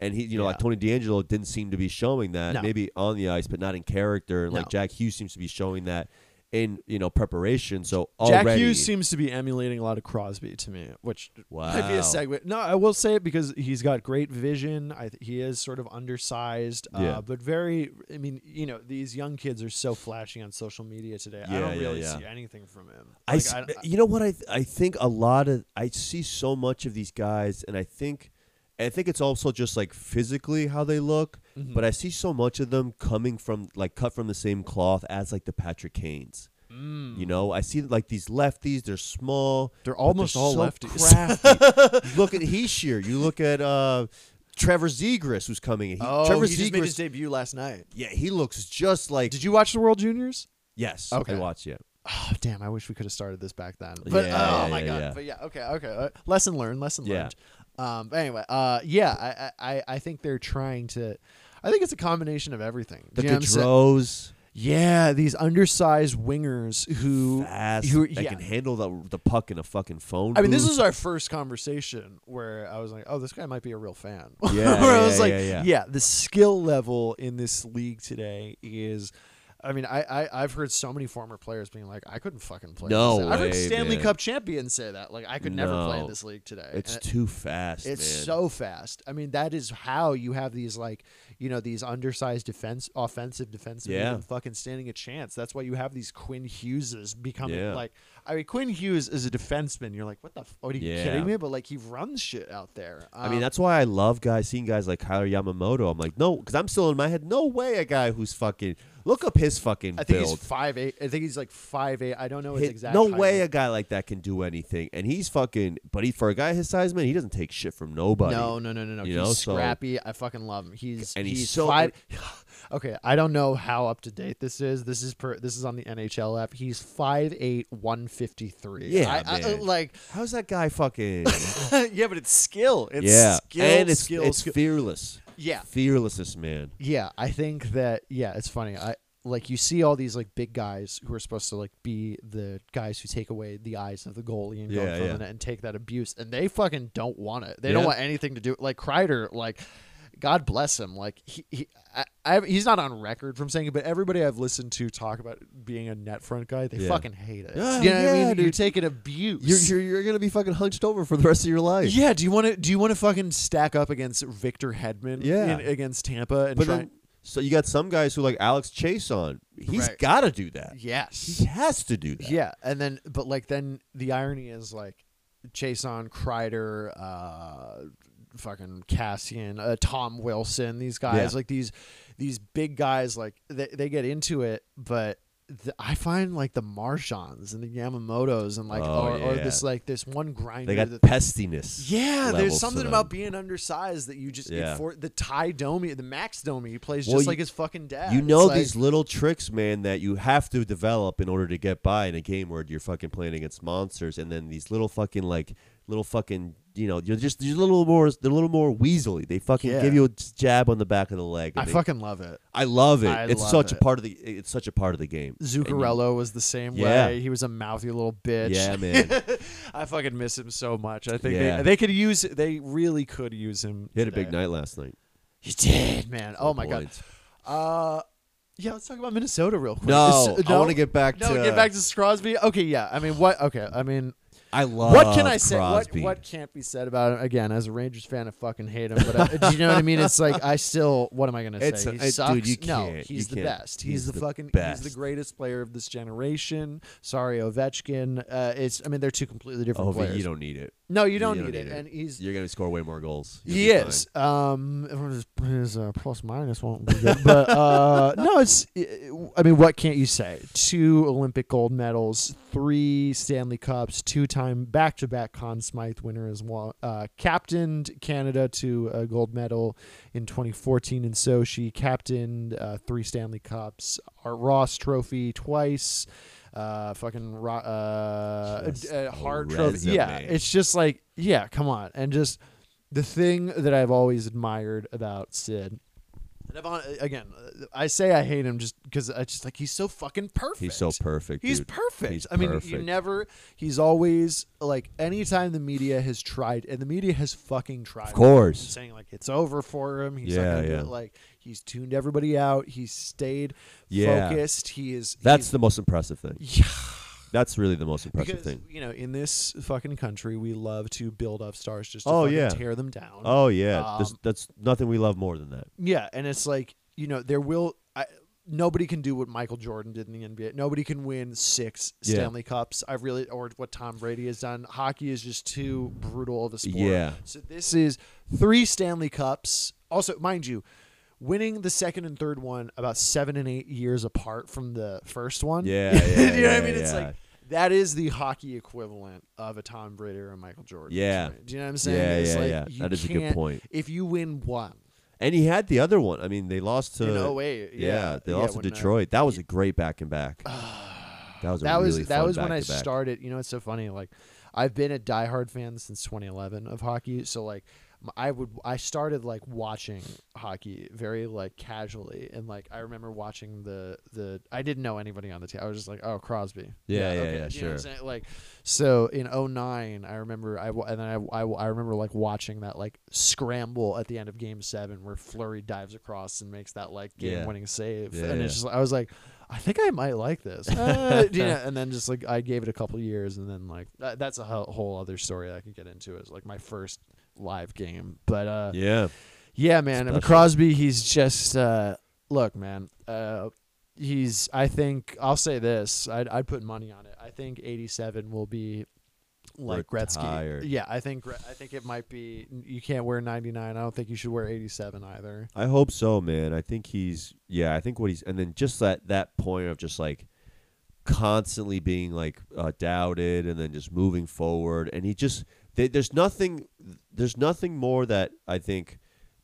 And he, you know, like Tony DeAngelo didn't seem to be showing that. No. Maybe on the ice, but not in character. And No. like Jack Hughes seems to be showing that in you know preparation. So Jack already, Hughes seems to be emulating a lot of Crosby to me, which might be a Wow. segue. No, I will say it because he's got great vision. I th- he is sort of undersized, uh, Yeah. but very. I mean, you know, these young kids are so flashy on social media today. I don't yeah, really yeah. see anything from him. I, Like, s- I- you know what I th- I think a lot of I see so much of these guys, and I think I think it's also just like physically how they look, Mhm. but I see so much of them coming from like cut from the same cloth as like the Patrick Kanes. Mm. You know, I see like these lefties. They're small. They're almost they're all so lefties. look at Hischier. You look at uh, Trevor Zegras, who's coming. in. He, oh, Trevor he just made his debut last night. Yeah, he looks just like. Did you watch the World Juniors? yes. Okay. I watched. Yeah. Oh, damn! I wish we could have started this back then. But Yeah, oh my yeah, god! yeah. But yeah, okay, okay. Uh, lesson learned. Lesson Yeah. learned. Um. But anyway, uh, yeah, I, I, I think they're trying to. I think it's a combination of everything. The Do you know what I'm saying? Gaudreaus, Yeah, these undersized wingers who. fast. who- they yeah. can handle the the puck in a fucking phone. I mean, this is our first conversation where I was like, "Oh, this guy might be a real fan." Yeah, where I yeah, was like, yeah, yeah. the skill level in this league today is." I mean, I, I I've heard so many former players being like, I couldn't fucking play. No this. I've heard Stanley man. Cup champions say that. Like, I could never play in this league today. It's And too fast. it's man. so fast. I mean, that is how you have these like, you know, these undersized defense, offensive defensemen Yeah. even fucking standing a chance. That's why you have these Quinn Hugheses becoming Yeah. like. I mean, Quinn Hughes is a defenseman. You're like, what the? F- are you Yeah. kidding me? But like, he runs shit out there. I mean, Um, that's why I love guys seeing guys like Kailer Yamamoto. I'm like, no, because I'm still in my head. No way, a guy who's fucking look up his fucking I think build. he's five eight. I think he's like five eight. I don't know his Hit- exact. no height. way a guy like that can do anything. And he's fucking. But he for a guy his size, man, he doesn't take shit from nobody. No, no, no, no, no. You he's know, so- scrappy. I fucking love him. He's And he's he's so- five. Okay, I don't know how up to date this is. This is per. This is on the NHL app. He's 5'8", 153. Yeah, I, I, man. Uh, like How's that guy fucking? yeah, but it's skill. It's yeah, skill, and it's skill, it's skill. fearless. Yeah, Fearless, this man. yeah. I think that yeah, it's funny. I like you see all these like big guys who are supposed to like be the guys who take away the eyes of the goalie and go Yeah, yeah. the net and take that abuse, and they fucking don't want it. They don't want anything to do like Kreider. Like, God bless him. Like he, he I, I, he's not on record from saying it, but everybody I've listened to talk about being a net front guy, they Yeah. fucking hate it. Yeah, you know what I yeah, mean? You're taking abuse. You're, you're you're gonna be fucking hunched over for the rest of your life. yeah, do you want to do you want to fucking stack up against Victor Hedman Yeah. in, against Tampa and but try then, so you got some guys who like Alex Chiasson. He's Right. got to do that. Yes. He has to do that. Yeah, and then but like then the irony is like Chiasson Kreider, uh, fucking Kassian, uh, Tom Wilson, these guys Yeah. like these these big guys like they they get into it, but. The, I find like the Marchands and the Yamamotos and like Oh, or, or this like this one grinder They got that pestiness. yeah, there's something about being undersized that you just Yeah. for the Ty Domi, the Max Domi, he plays Well, just you- like his fucking dad. You know like- these little tricks, man, that you have to develop in order to get by in a game where you're fucking playing against monsters, and then these little fucking like little fucking you know you're just you're a little more they're a little more weaselly. They fucking Yeah. give you a jab on the back of the leg. and I they- fucking love it. I love it. I it's love such it. a part of the it's such a part of the game. And you- Zuccarello was the same Yeah. way. He was a mouthy little bitch. Yeah, man. I fucking miss him so much. I think Yeah. they, they could use they really could use him. He had a big night last night. He did, man. Oh my god. Uh yeah, let's talk about Minnesota real quick. No, Is- I want to get back no, to get back to Crosby. Okay, yeah. I mean, what? Okay, I mean, I love what can I say? What, Crosby. what can't be said about him? Again, as a Rangers fan, I fucking hate him. But uh, do you know what I mean? It's like I still. What am I gonna It's say? a- he it- sucks. dude, you no, can't. he's You the can't. best. He's, He's the, the fucking. He's the greatest player of this generation. Sorry, Ovechkin. Uh, it's. I mean, they're two completely different but players. you don't need it. no, you don't need, it. And he's. You're gonna score way more goals. You'll He be is. Um, his, his uh, plus minus won't be good, but uh, no, it's. I mean, what can't you say? Two Olympic gold medals, three Stanley Cups, two-time back-to-back Conn Smythe winner as well. Uh, captained Canada to a gold medal in 2014 in Sochi. Captained uh, three Stanley Cups. Art Ross Trophy twice. Uh, fucking Ro- uh, uh, a Hart Trophy. Yeah, it's just like yeah, come on, and just the thing that I've always admired about Sid. And again, I say I hate him just because I just like he's so fucking perfect. He's so perfect. He's dude. perfect. He's I mean, you never. He's always like anytime the media has tried, and the media has fucking tried. Of course. saying like it's over for him. He's Yeah, yeah. like he's tuned everybody out. He's stayed Yeah. focused. He is. That's the most impressive thing. yeah. That's really the most impressive Because thing. you know, in this fucking country, we love to build up stars just to Oh, yeah. tear them down. Oh yeah, Um, that's nothing we love more than that. Yeah, and it's like you know there will. I, nobody can do what Michael Jordan did in the NBA. Nobody can win six Yeah. Stanley Cups. I really or what Tom Brady has done. Hockey is just too brutal of a sport. Yeah. So this is three Stanley Cups. Also, mind you. Winning the second and third one about seven and eight years apart from the first one. Yeah, yeah you yeah, know what I yeah, mean? It's like that is the hockey equivalent of a Tom Brady or a Michael Jordan. Yeah. Do you know what I'm saying? Yeah, It's yeah, like yeah. That is a good point. If you win one And he had the other one. I mean, they lost to in 08, yeah, yeah, they yeah, lost to Detroit. that was a great back and back. That was a that really was that was when I started. You know, it's so funny. Like, I've been a diehard fan since 2011 of hockey. So like, I would I started like watching hockey very like casually, and like I remember watching the the I didn't know anybody on the team. I was just like, oh Crosby. Yeah, yeah, okay. yeah, You know what I'm sure. Like, so in 09, I remember I and then I, I, I remember like watching that like scramble at the end of Game Seven where Fleury dives across and makes that like game winning save, Yeah, and yeah. it's just I was like. I think I might like this. Uh, you know, and then just like I gave it a couple years, and then like that, that's a whole other story I could get into. Is like my first live game, but uh, yeah, Yeah, man. Special. Crosby, he's just uh, look, man. Uh, he's. I think I'll say this. I'd I'd put money on it. I think '87 will be like Retired. Gretzky. Yeah, I think I think it might be. You can't wear 99. I don't think you should wear 87 either. I hope so, man. I think he's yeah. I think what he's and then just that that point of just like constantly being like uh, doubted and then just moving forward, and he just they, there's nothing there's nothing more that I think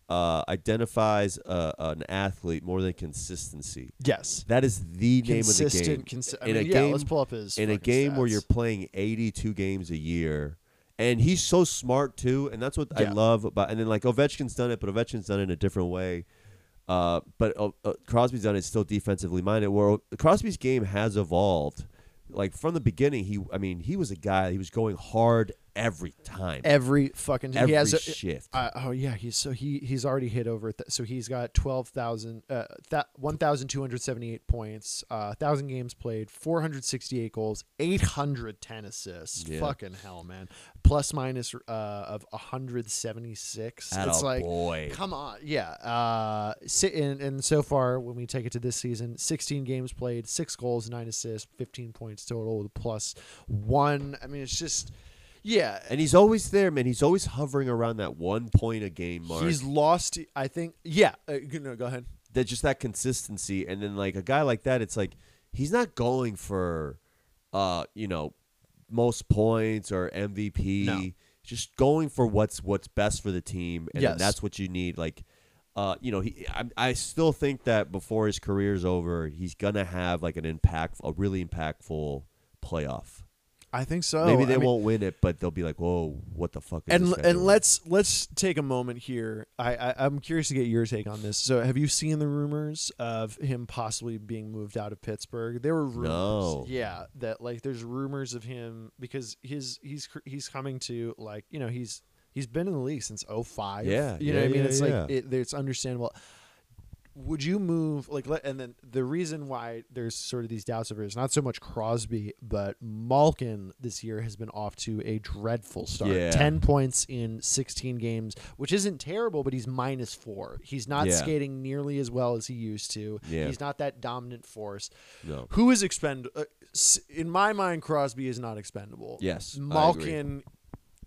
uh, identifies uh, an athlete more than consistency. Yes. That is the name of the game. Consistent. Consi- I In a mean, yeah, game- let's pull up his. in a game where you're playing 82 games a year and he's so smart too and that's what i love about and then like ovechkin's done it but ovechkin's done it in a different way uh, but uh, uh, crosby's done it still defensively minded where crosby's game has evolved like from the beginning he i mean he was a guy he was going hard every time every fucking every he has a, shift Uh, oh yeah, he's so he he's already hit over. Th- so he's got twelve thousand, uh, th- one thousand two hundred seventy eight points, uh, thousand games played, four hundred sixty eight goals, eight hundred ten assists. Yeah. Fucking hell, man! Plus minus uh, of hundred seventy six. It's like. boy Come on, yeah. Uh, si- and, and so far, when we take it to this season, 16 games played, six goals, nine assists, 15 points total, with plus one. I mean, it's just, yeah. and he's always there man he's always hovering around that one point a game mark He's lost. I think. Yeah. Uh, no, go ahead. that just that consistency and then like a guy like that it's like he's not going for uh you know most points or MVP No. just going for what's what's best for the team and Yes. that's what you need like uh you know he I, I still think that before his career's over he's going to have like an impact a really impactful playoff I think so. maybe they I mean, won't win it but they'll be like whoa what the fuck is And this and doing?" let's let's take a moment here. I, I I'm curious to get your take on this. So, have you seen the rumors of him possibly being moved out of Pittsburgh? There were rumors. No. Yeah, that like there's rumors of him because his he's he's coming to like you know he's he's been in the league since 05. Yeah, you know yeah, what I mean. yeah, it's yeah. like it, it's understandable. Would you move like and then the reason why there's sort of these doubts over is not so much Crosby but Malkin this year has been off to a dreadful start. Yeah. 10 points in 16 games, which isn't terrible, but he's minus 4. He's not Yeah. skating nearly as well as he used to. Yeah. He's not that dominant force. no Who is expend uh, in my mind Crosby is not expendable. Yes, I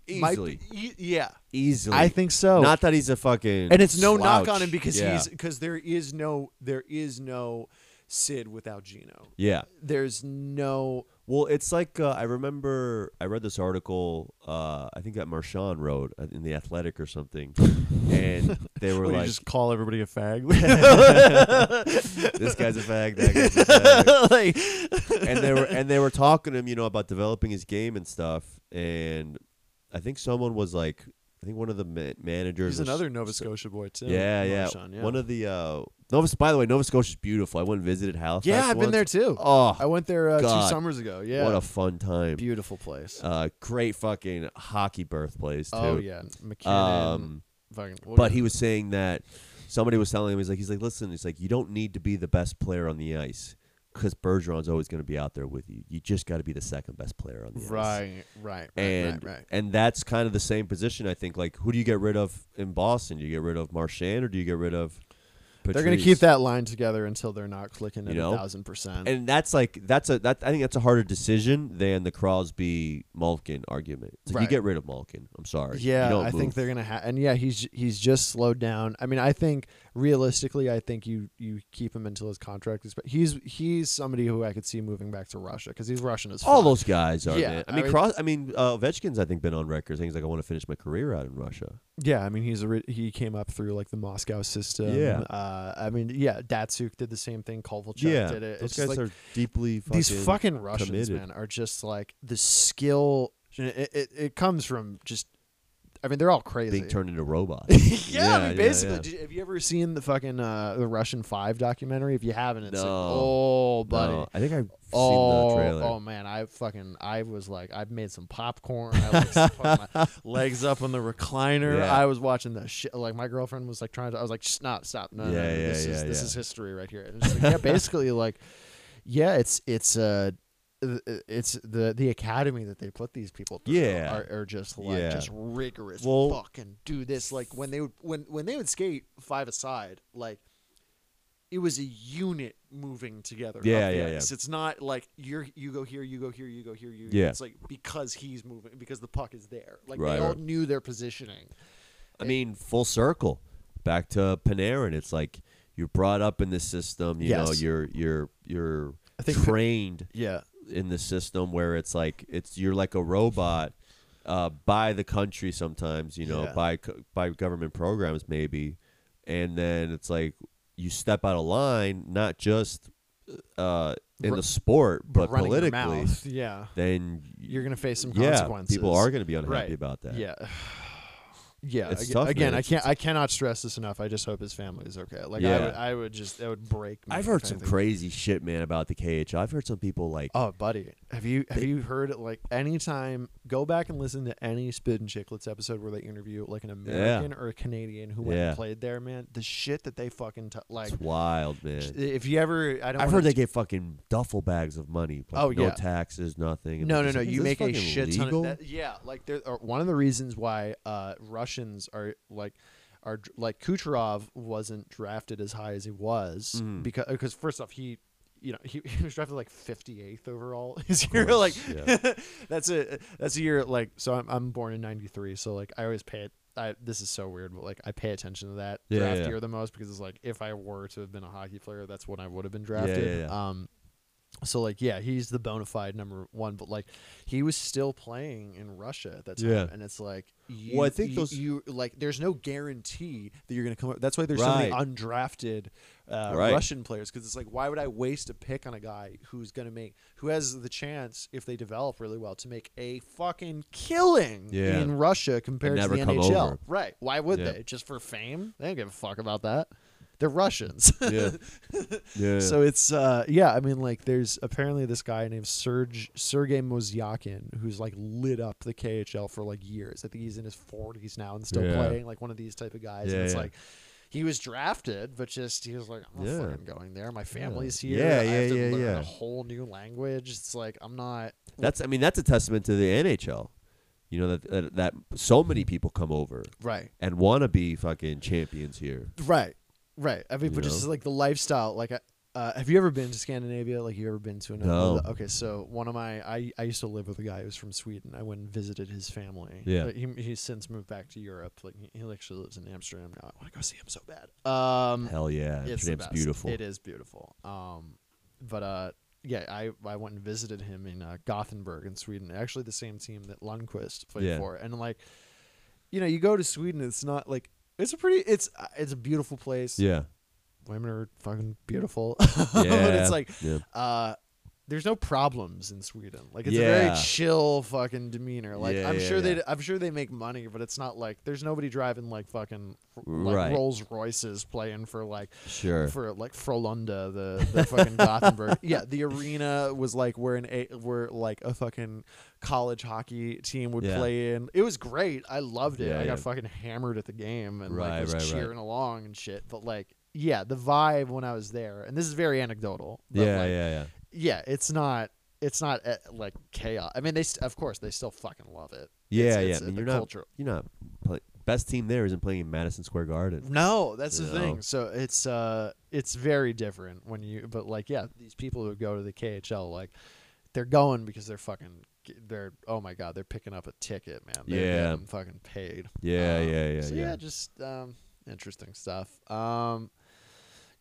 agree. Might easily be, e- yeah. easily I think so. Not that he's a fucking and it's no knock on him because Yeah. he's because there is no there is no Sid without Gino. yeah. There's no Well, it's like uh, I remember I read this article. Uh, I think that Marchand wrote uh, in the Athletic or something, and they were What, you like, just call everybody a fag. "This guy's a fag, that guy's a fag," like, and they were and they were talking to him, you know, about developing his game and stuff. And I think someone was like, I think one of the ma- managers. he's another Nova Scotia boy too. Yeah, yeah. Marchand, yeah. One of the uh, Nova. By the way, Nova Scotia's beautiful. I went and visited Halifax. yeah, I've been there too. Oh, I went there uh, two God. summers ago. Yeah, what a fun time! beautiful place. Uh, great fucking hockey birthplace too. oh yeah, MacKinnon. Um, fucking, we'll but he was saying that somebody was telling him he's like he's like listen he's like you don't need to be the best player on the ice because Bergeron's always going to be out there with you. You just got to be the second best player on the ice. right, right, right, And right, right. and that's kind of the same position I think. Like who do you get rid of in Boston? Do you get rid of Marchand or do you get rid of? They're going to keep that line together until they're not clicking at You a know? thousand percent. And that's like that's a that I think that's a harder decision than the Crosby Malkin argument. You Right. get rid of Malkin. I'm sorry. Yeah, I think they're gonna have, and yeah, he's he's just slowed down. I mean, I think realistically, I think you you keep him until his contract is. But he's he's somebody who I could see moving back to Russia because he's Russian as All those guys are. Yeah, man. I I mean, mean- Cross. I mean, uh, Ovechkin's. I think been on record saying he's like, I want to finish my career out in Russia. Yeah, I mean, he's a, ri- he came up through like the Moscow system. Yeah. uh, I mean, yeah, Datsyuk did the same thing. Kovalchuk yeah, did it. those It's just guys like are deeply fucking. these fucking Russians, committed. man, are just like the skill. It, it, it comes from just. I mean, they're all crazy. being turned into robots. yeah, Yeah, I mean, basically. yeah. you- have you ever seen the fucking uh, the Russian Five documentary? If you haven't, it's like, oh, buddy. No, I think I've Oh, seen the trailer. oh man! I fucking I was like I've made some popcorn. I was like put my legs up on the recliner. Yeah. I was watching the shit. Like my girlfriend was like trying to. I was like, stop, stop, no, no, Yeah, no, yeah, this is yeah, this is history right here. And it's like, yeah, basically like, yeah, it's it's uh Uh, it's the the academy that they put these people through Yeah. are, are just like Yeah. just rigorous Well- fucking do this like when they would when when they would skate five aside like it was a unit moving together. Yeah, yeah, yeah. It's not like you're you go here, you go here, you go here, you. Yeah. It's like because he's moving, because the puck is there. Like Right, they all right. knew their positioning. I mean, full circle, back to Panarin. It's like you're brought up in the system. You know, you're you're you're I think- trained Yeah, in the system where it's like it's you're like a robot uh, by the country sometimes. You know, Yeah. by by government programs maybe. and then it's like you step out of line, not just uh, in the sport, but, your politically, yeah, then you're gonna face some yeah, consequences. people are going to be unhappy Right. about that. Yeah. Yeah, It's aga- tough, again. I can't. I cannot stress this enough. I just hope his family is okay. Like I would, I would just, it would break. me I've heard some crazy shit, man, about the KHL. I've heard some people like, Oh, buddy, have you have you heard it? Like anytime, go back and listen to any Spit and Chicklets episode where they interview like an American or a Canadian who went Yeah. and played there. Man, the shit that they fucking t- like. it's wild, man. If you ever, I don't. I've heard they get fucking duffel bags of money. Like Oh, no yeah. taxes, nothing. No, no, no. You make a shit ton of that. Yeah, like there. Are, one of the reasons why uh, Russians are like are like Kucherov wasn't drafted as high as he was Mhm. because because first off he. You know, he, he was drafted like 58th overall his year. Like, yeah. that's a that's a year. Like, so I'm I'm born in '93. So like, I always pay it. I this is so weird, but like, I pay attention to that Yeah, draft yeah. year the most because it's like if I were to have been a hockey player, that's when I would have been drafted. yeah. Um, so like yeah, he's the bona fide number one, but like he was still playing in Russia at that time, Yeah. and it's like you, Well, I think you, those- you like there's no guarantee that you're gonna come up. That's why there's so many undrafted uh, Right. Russian players because it's like why would I waste a pick on a guy who's gonna make who has the chance if they develop really well to make a fucking killing Yeah. in Russia compared to the NHL? over. Right? Why would Yeah. they? Just for fame? They don't give a fuck about that. They're Russians. yeah, yeah. So it's uh yeah, I mean like there's apparently this guy named Serge Sergey Mozyakin who's like lit up the KHL for like years. I think he's in his 40s now and still Yeah. playing like one of these type of guys. Yeah, and it's yeah. like he was drafted, but just he was like, I'm not fucking going there. My family's here. Yeah, I yeah, have to yeah, learn yeah. a whole new language. It's like I'm not. that's. I mean, that's a testament to the NHL. You know that that, that so many people come over Right, and want to be fucking champions here. right, right. I mean, but just like the lifestyle. Like, uh, have you ever been to Scandinavia? Like, you ever been to another? No. Okay, so one of my, I, I used to live with a guy who was from Sweden. I went and visited his family. Yeah. But he he's since moved back to Europe. Like, he, he actually lives in Amsterdam now. I want to go see him so bad. Um, Hell yeah, it's the Amsterdam's best. beautiful. It is beautiful. Um, but uh, yeah, I I went and visited him in uh, Gothenburg in Sweden. Actually, the same team that Lundqvist played Yeah. for, and like, you know, you go to Sweden, it's not like it's a pretty, it's uh, it's a beautiful place. Yeah, Women are fucking beautiful. but Yeah. it's like, yeah, uh, there's no problems in Sweden. Like it's a very chill fucking demeanor. Like Yeah, I'm yeah, sure they. I'm sure they make money, but it's not like there's nobody driving like fucking like Right. Rolls Royces playing for like sure. for like Frolunda, the the fucking Gothenburg. Yeah, the arena was like where an a where like a fucking college hockey team would Yeah. play in. It was great. I loved it. Yeah, I got yeah. fucking hammered at the game and Right, like was right, cheering along and shit. But like, yeah, the vibe when I was there, and this is very anecdotal. Yeah, like, yeah, yeah. Yeah. It's not. It's not uh, like chaos. I mean, they st- of course they still fucking love it. Yeah, It's- yeah. it's, I mean, you're not. culture. You're not. Play, best team there isn't playing in Madison Square Garden. No, that's the know? thing. So it's uh it's very different when you but like yeah, these people who go to the KHL like they're going because they're fucking they're oh my god, they're picking up a ticket, man. They're Yeah. getting fucking paid. Yeah, Um, yeah, yeah, So yeah. just um interesting stuff. Um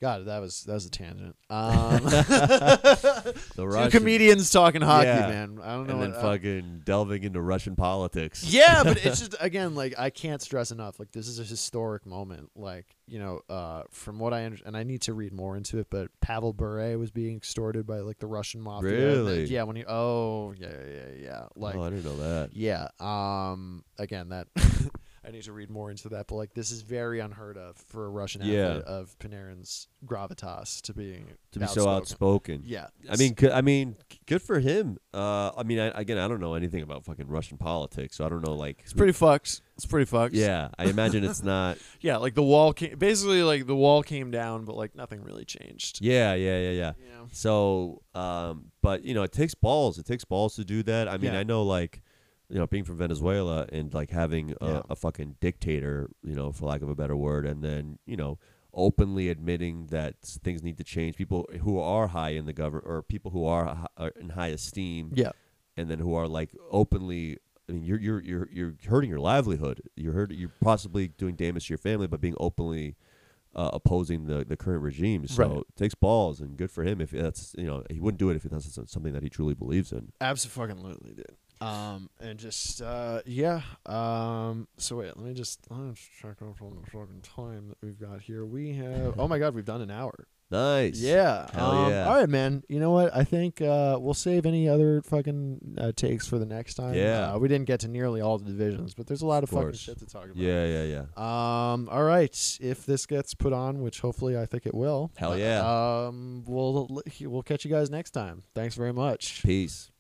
God, that was that was a tangent. Um, The two Russian- comedians talking hockey, Yeah. man. I don't know. and then what, uh, fucking delving into Russian politics. yeah, but it's just again like I can't stress enough. Like this is a historic moment. Like you know, uh, from what I and I need to read more into it, but Pavel Bure was being extorted by like the Russian mafia. And then- Really? yeah. When he oh yeah yeah yeah like oh, I didn't know that. yeah. Um. Again, that I need to read more into that, but like this is very unheard of for a Russian Yeah. athlete of Panarin's gravitas to being To be so outspoken. Yeah. I mean, good, I mean, good for him. Uh, I mean, I, again, I don't know anything about fucking Russian politics, so I don't know. Like, it's pretty fucked. It's pretty fucked. Yeah, I imagine it's not. Yeah, like the wall came basically like the wall came down, but like nothing really changed. Yeah, yeah, yeah, yeah. Yeah. So, um, but you know, it takes balls. It takes balls to do that. I mean, Yeah. I know, like, you know, being from Venezuela and like having a, Yeah. a fucking dictator, you know, for lack of a better word, and then you know, openly admitting that things need to change. People who are high in the government, or people who are, hi- are in high esteem, Yeah. and then who are like openly. I mean, you're you're you're you're hurting your livelihood. You're hurt. You're possibly doing damage to your family, by being openly uh, opposing the, the current regime. So Right. it takes balls, and good for him if that's you know he wouldn't do it if that's something that he truly believes in. Absolutely, dude. Um, and just uh, yeah. Um, so wait, let me just let's check out on the fucking time that we've got here. We have oh my god, we've done an hour. Nice. Yeah. Hell um, yeah. All right, man. You know what? I think uh, we'll save any other fucking uh, takes for the next time. Yeah. Uh, we didn't get to nearly all the divisions, but there's a lot of, Of fucking shit to talk about. Yeah, yeah, yeah. Um. All right. If this gets put on, which hopefully I think it will. Hell yeah. Um. We'll we'll catch you guys next time. Thanks very much. Peace.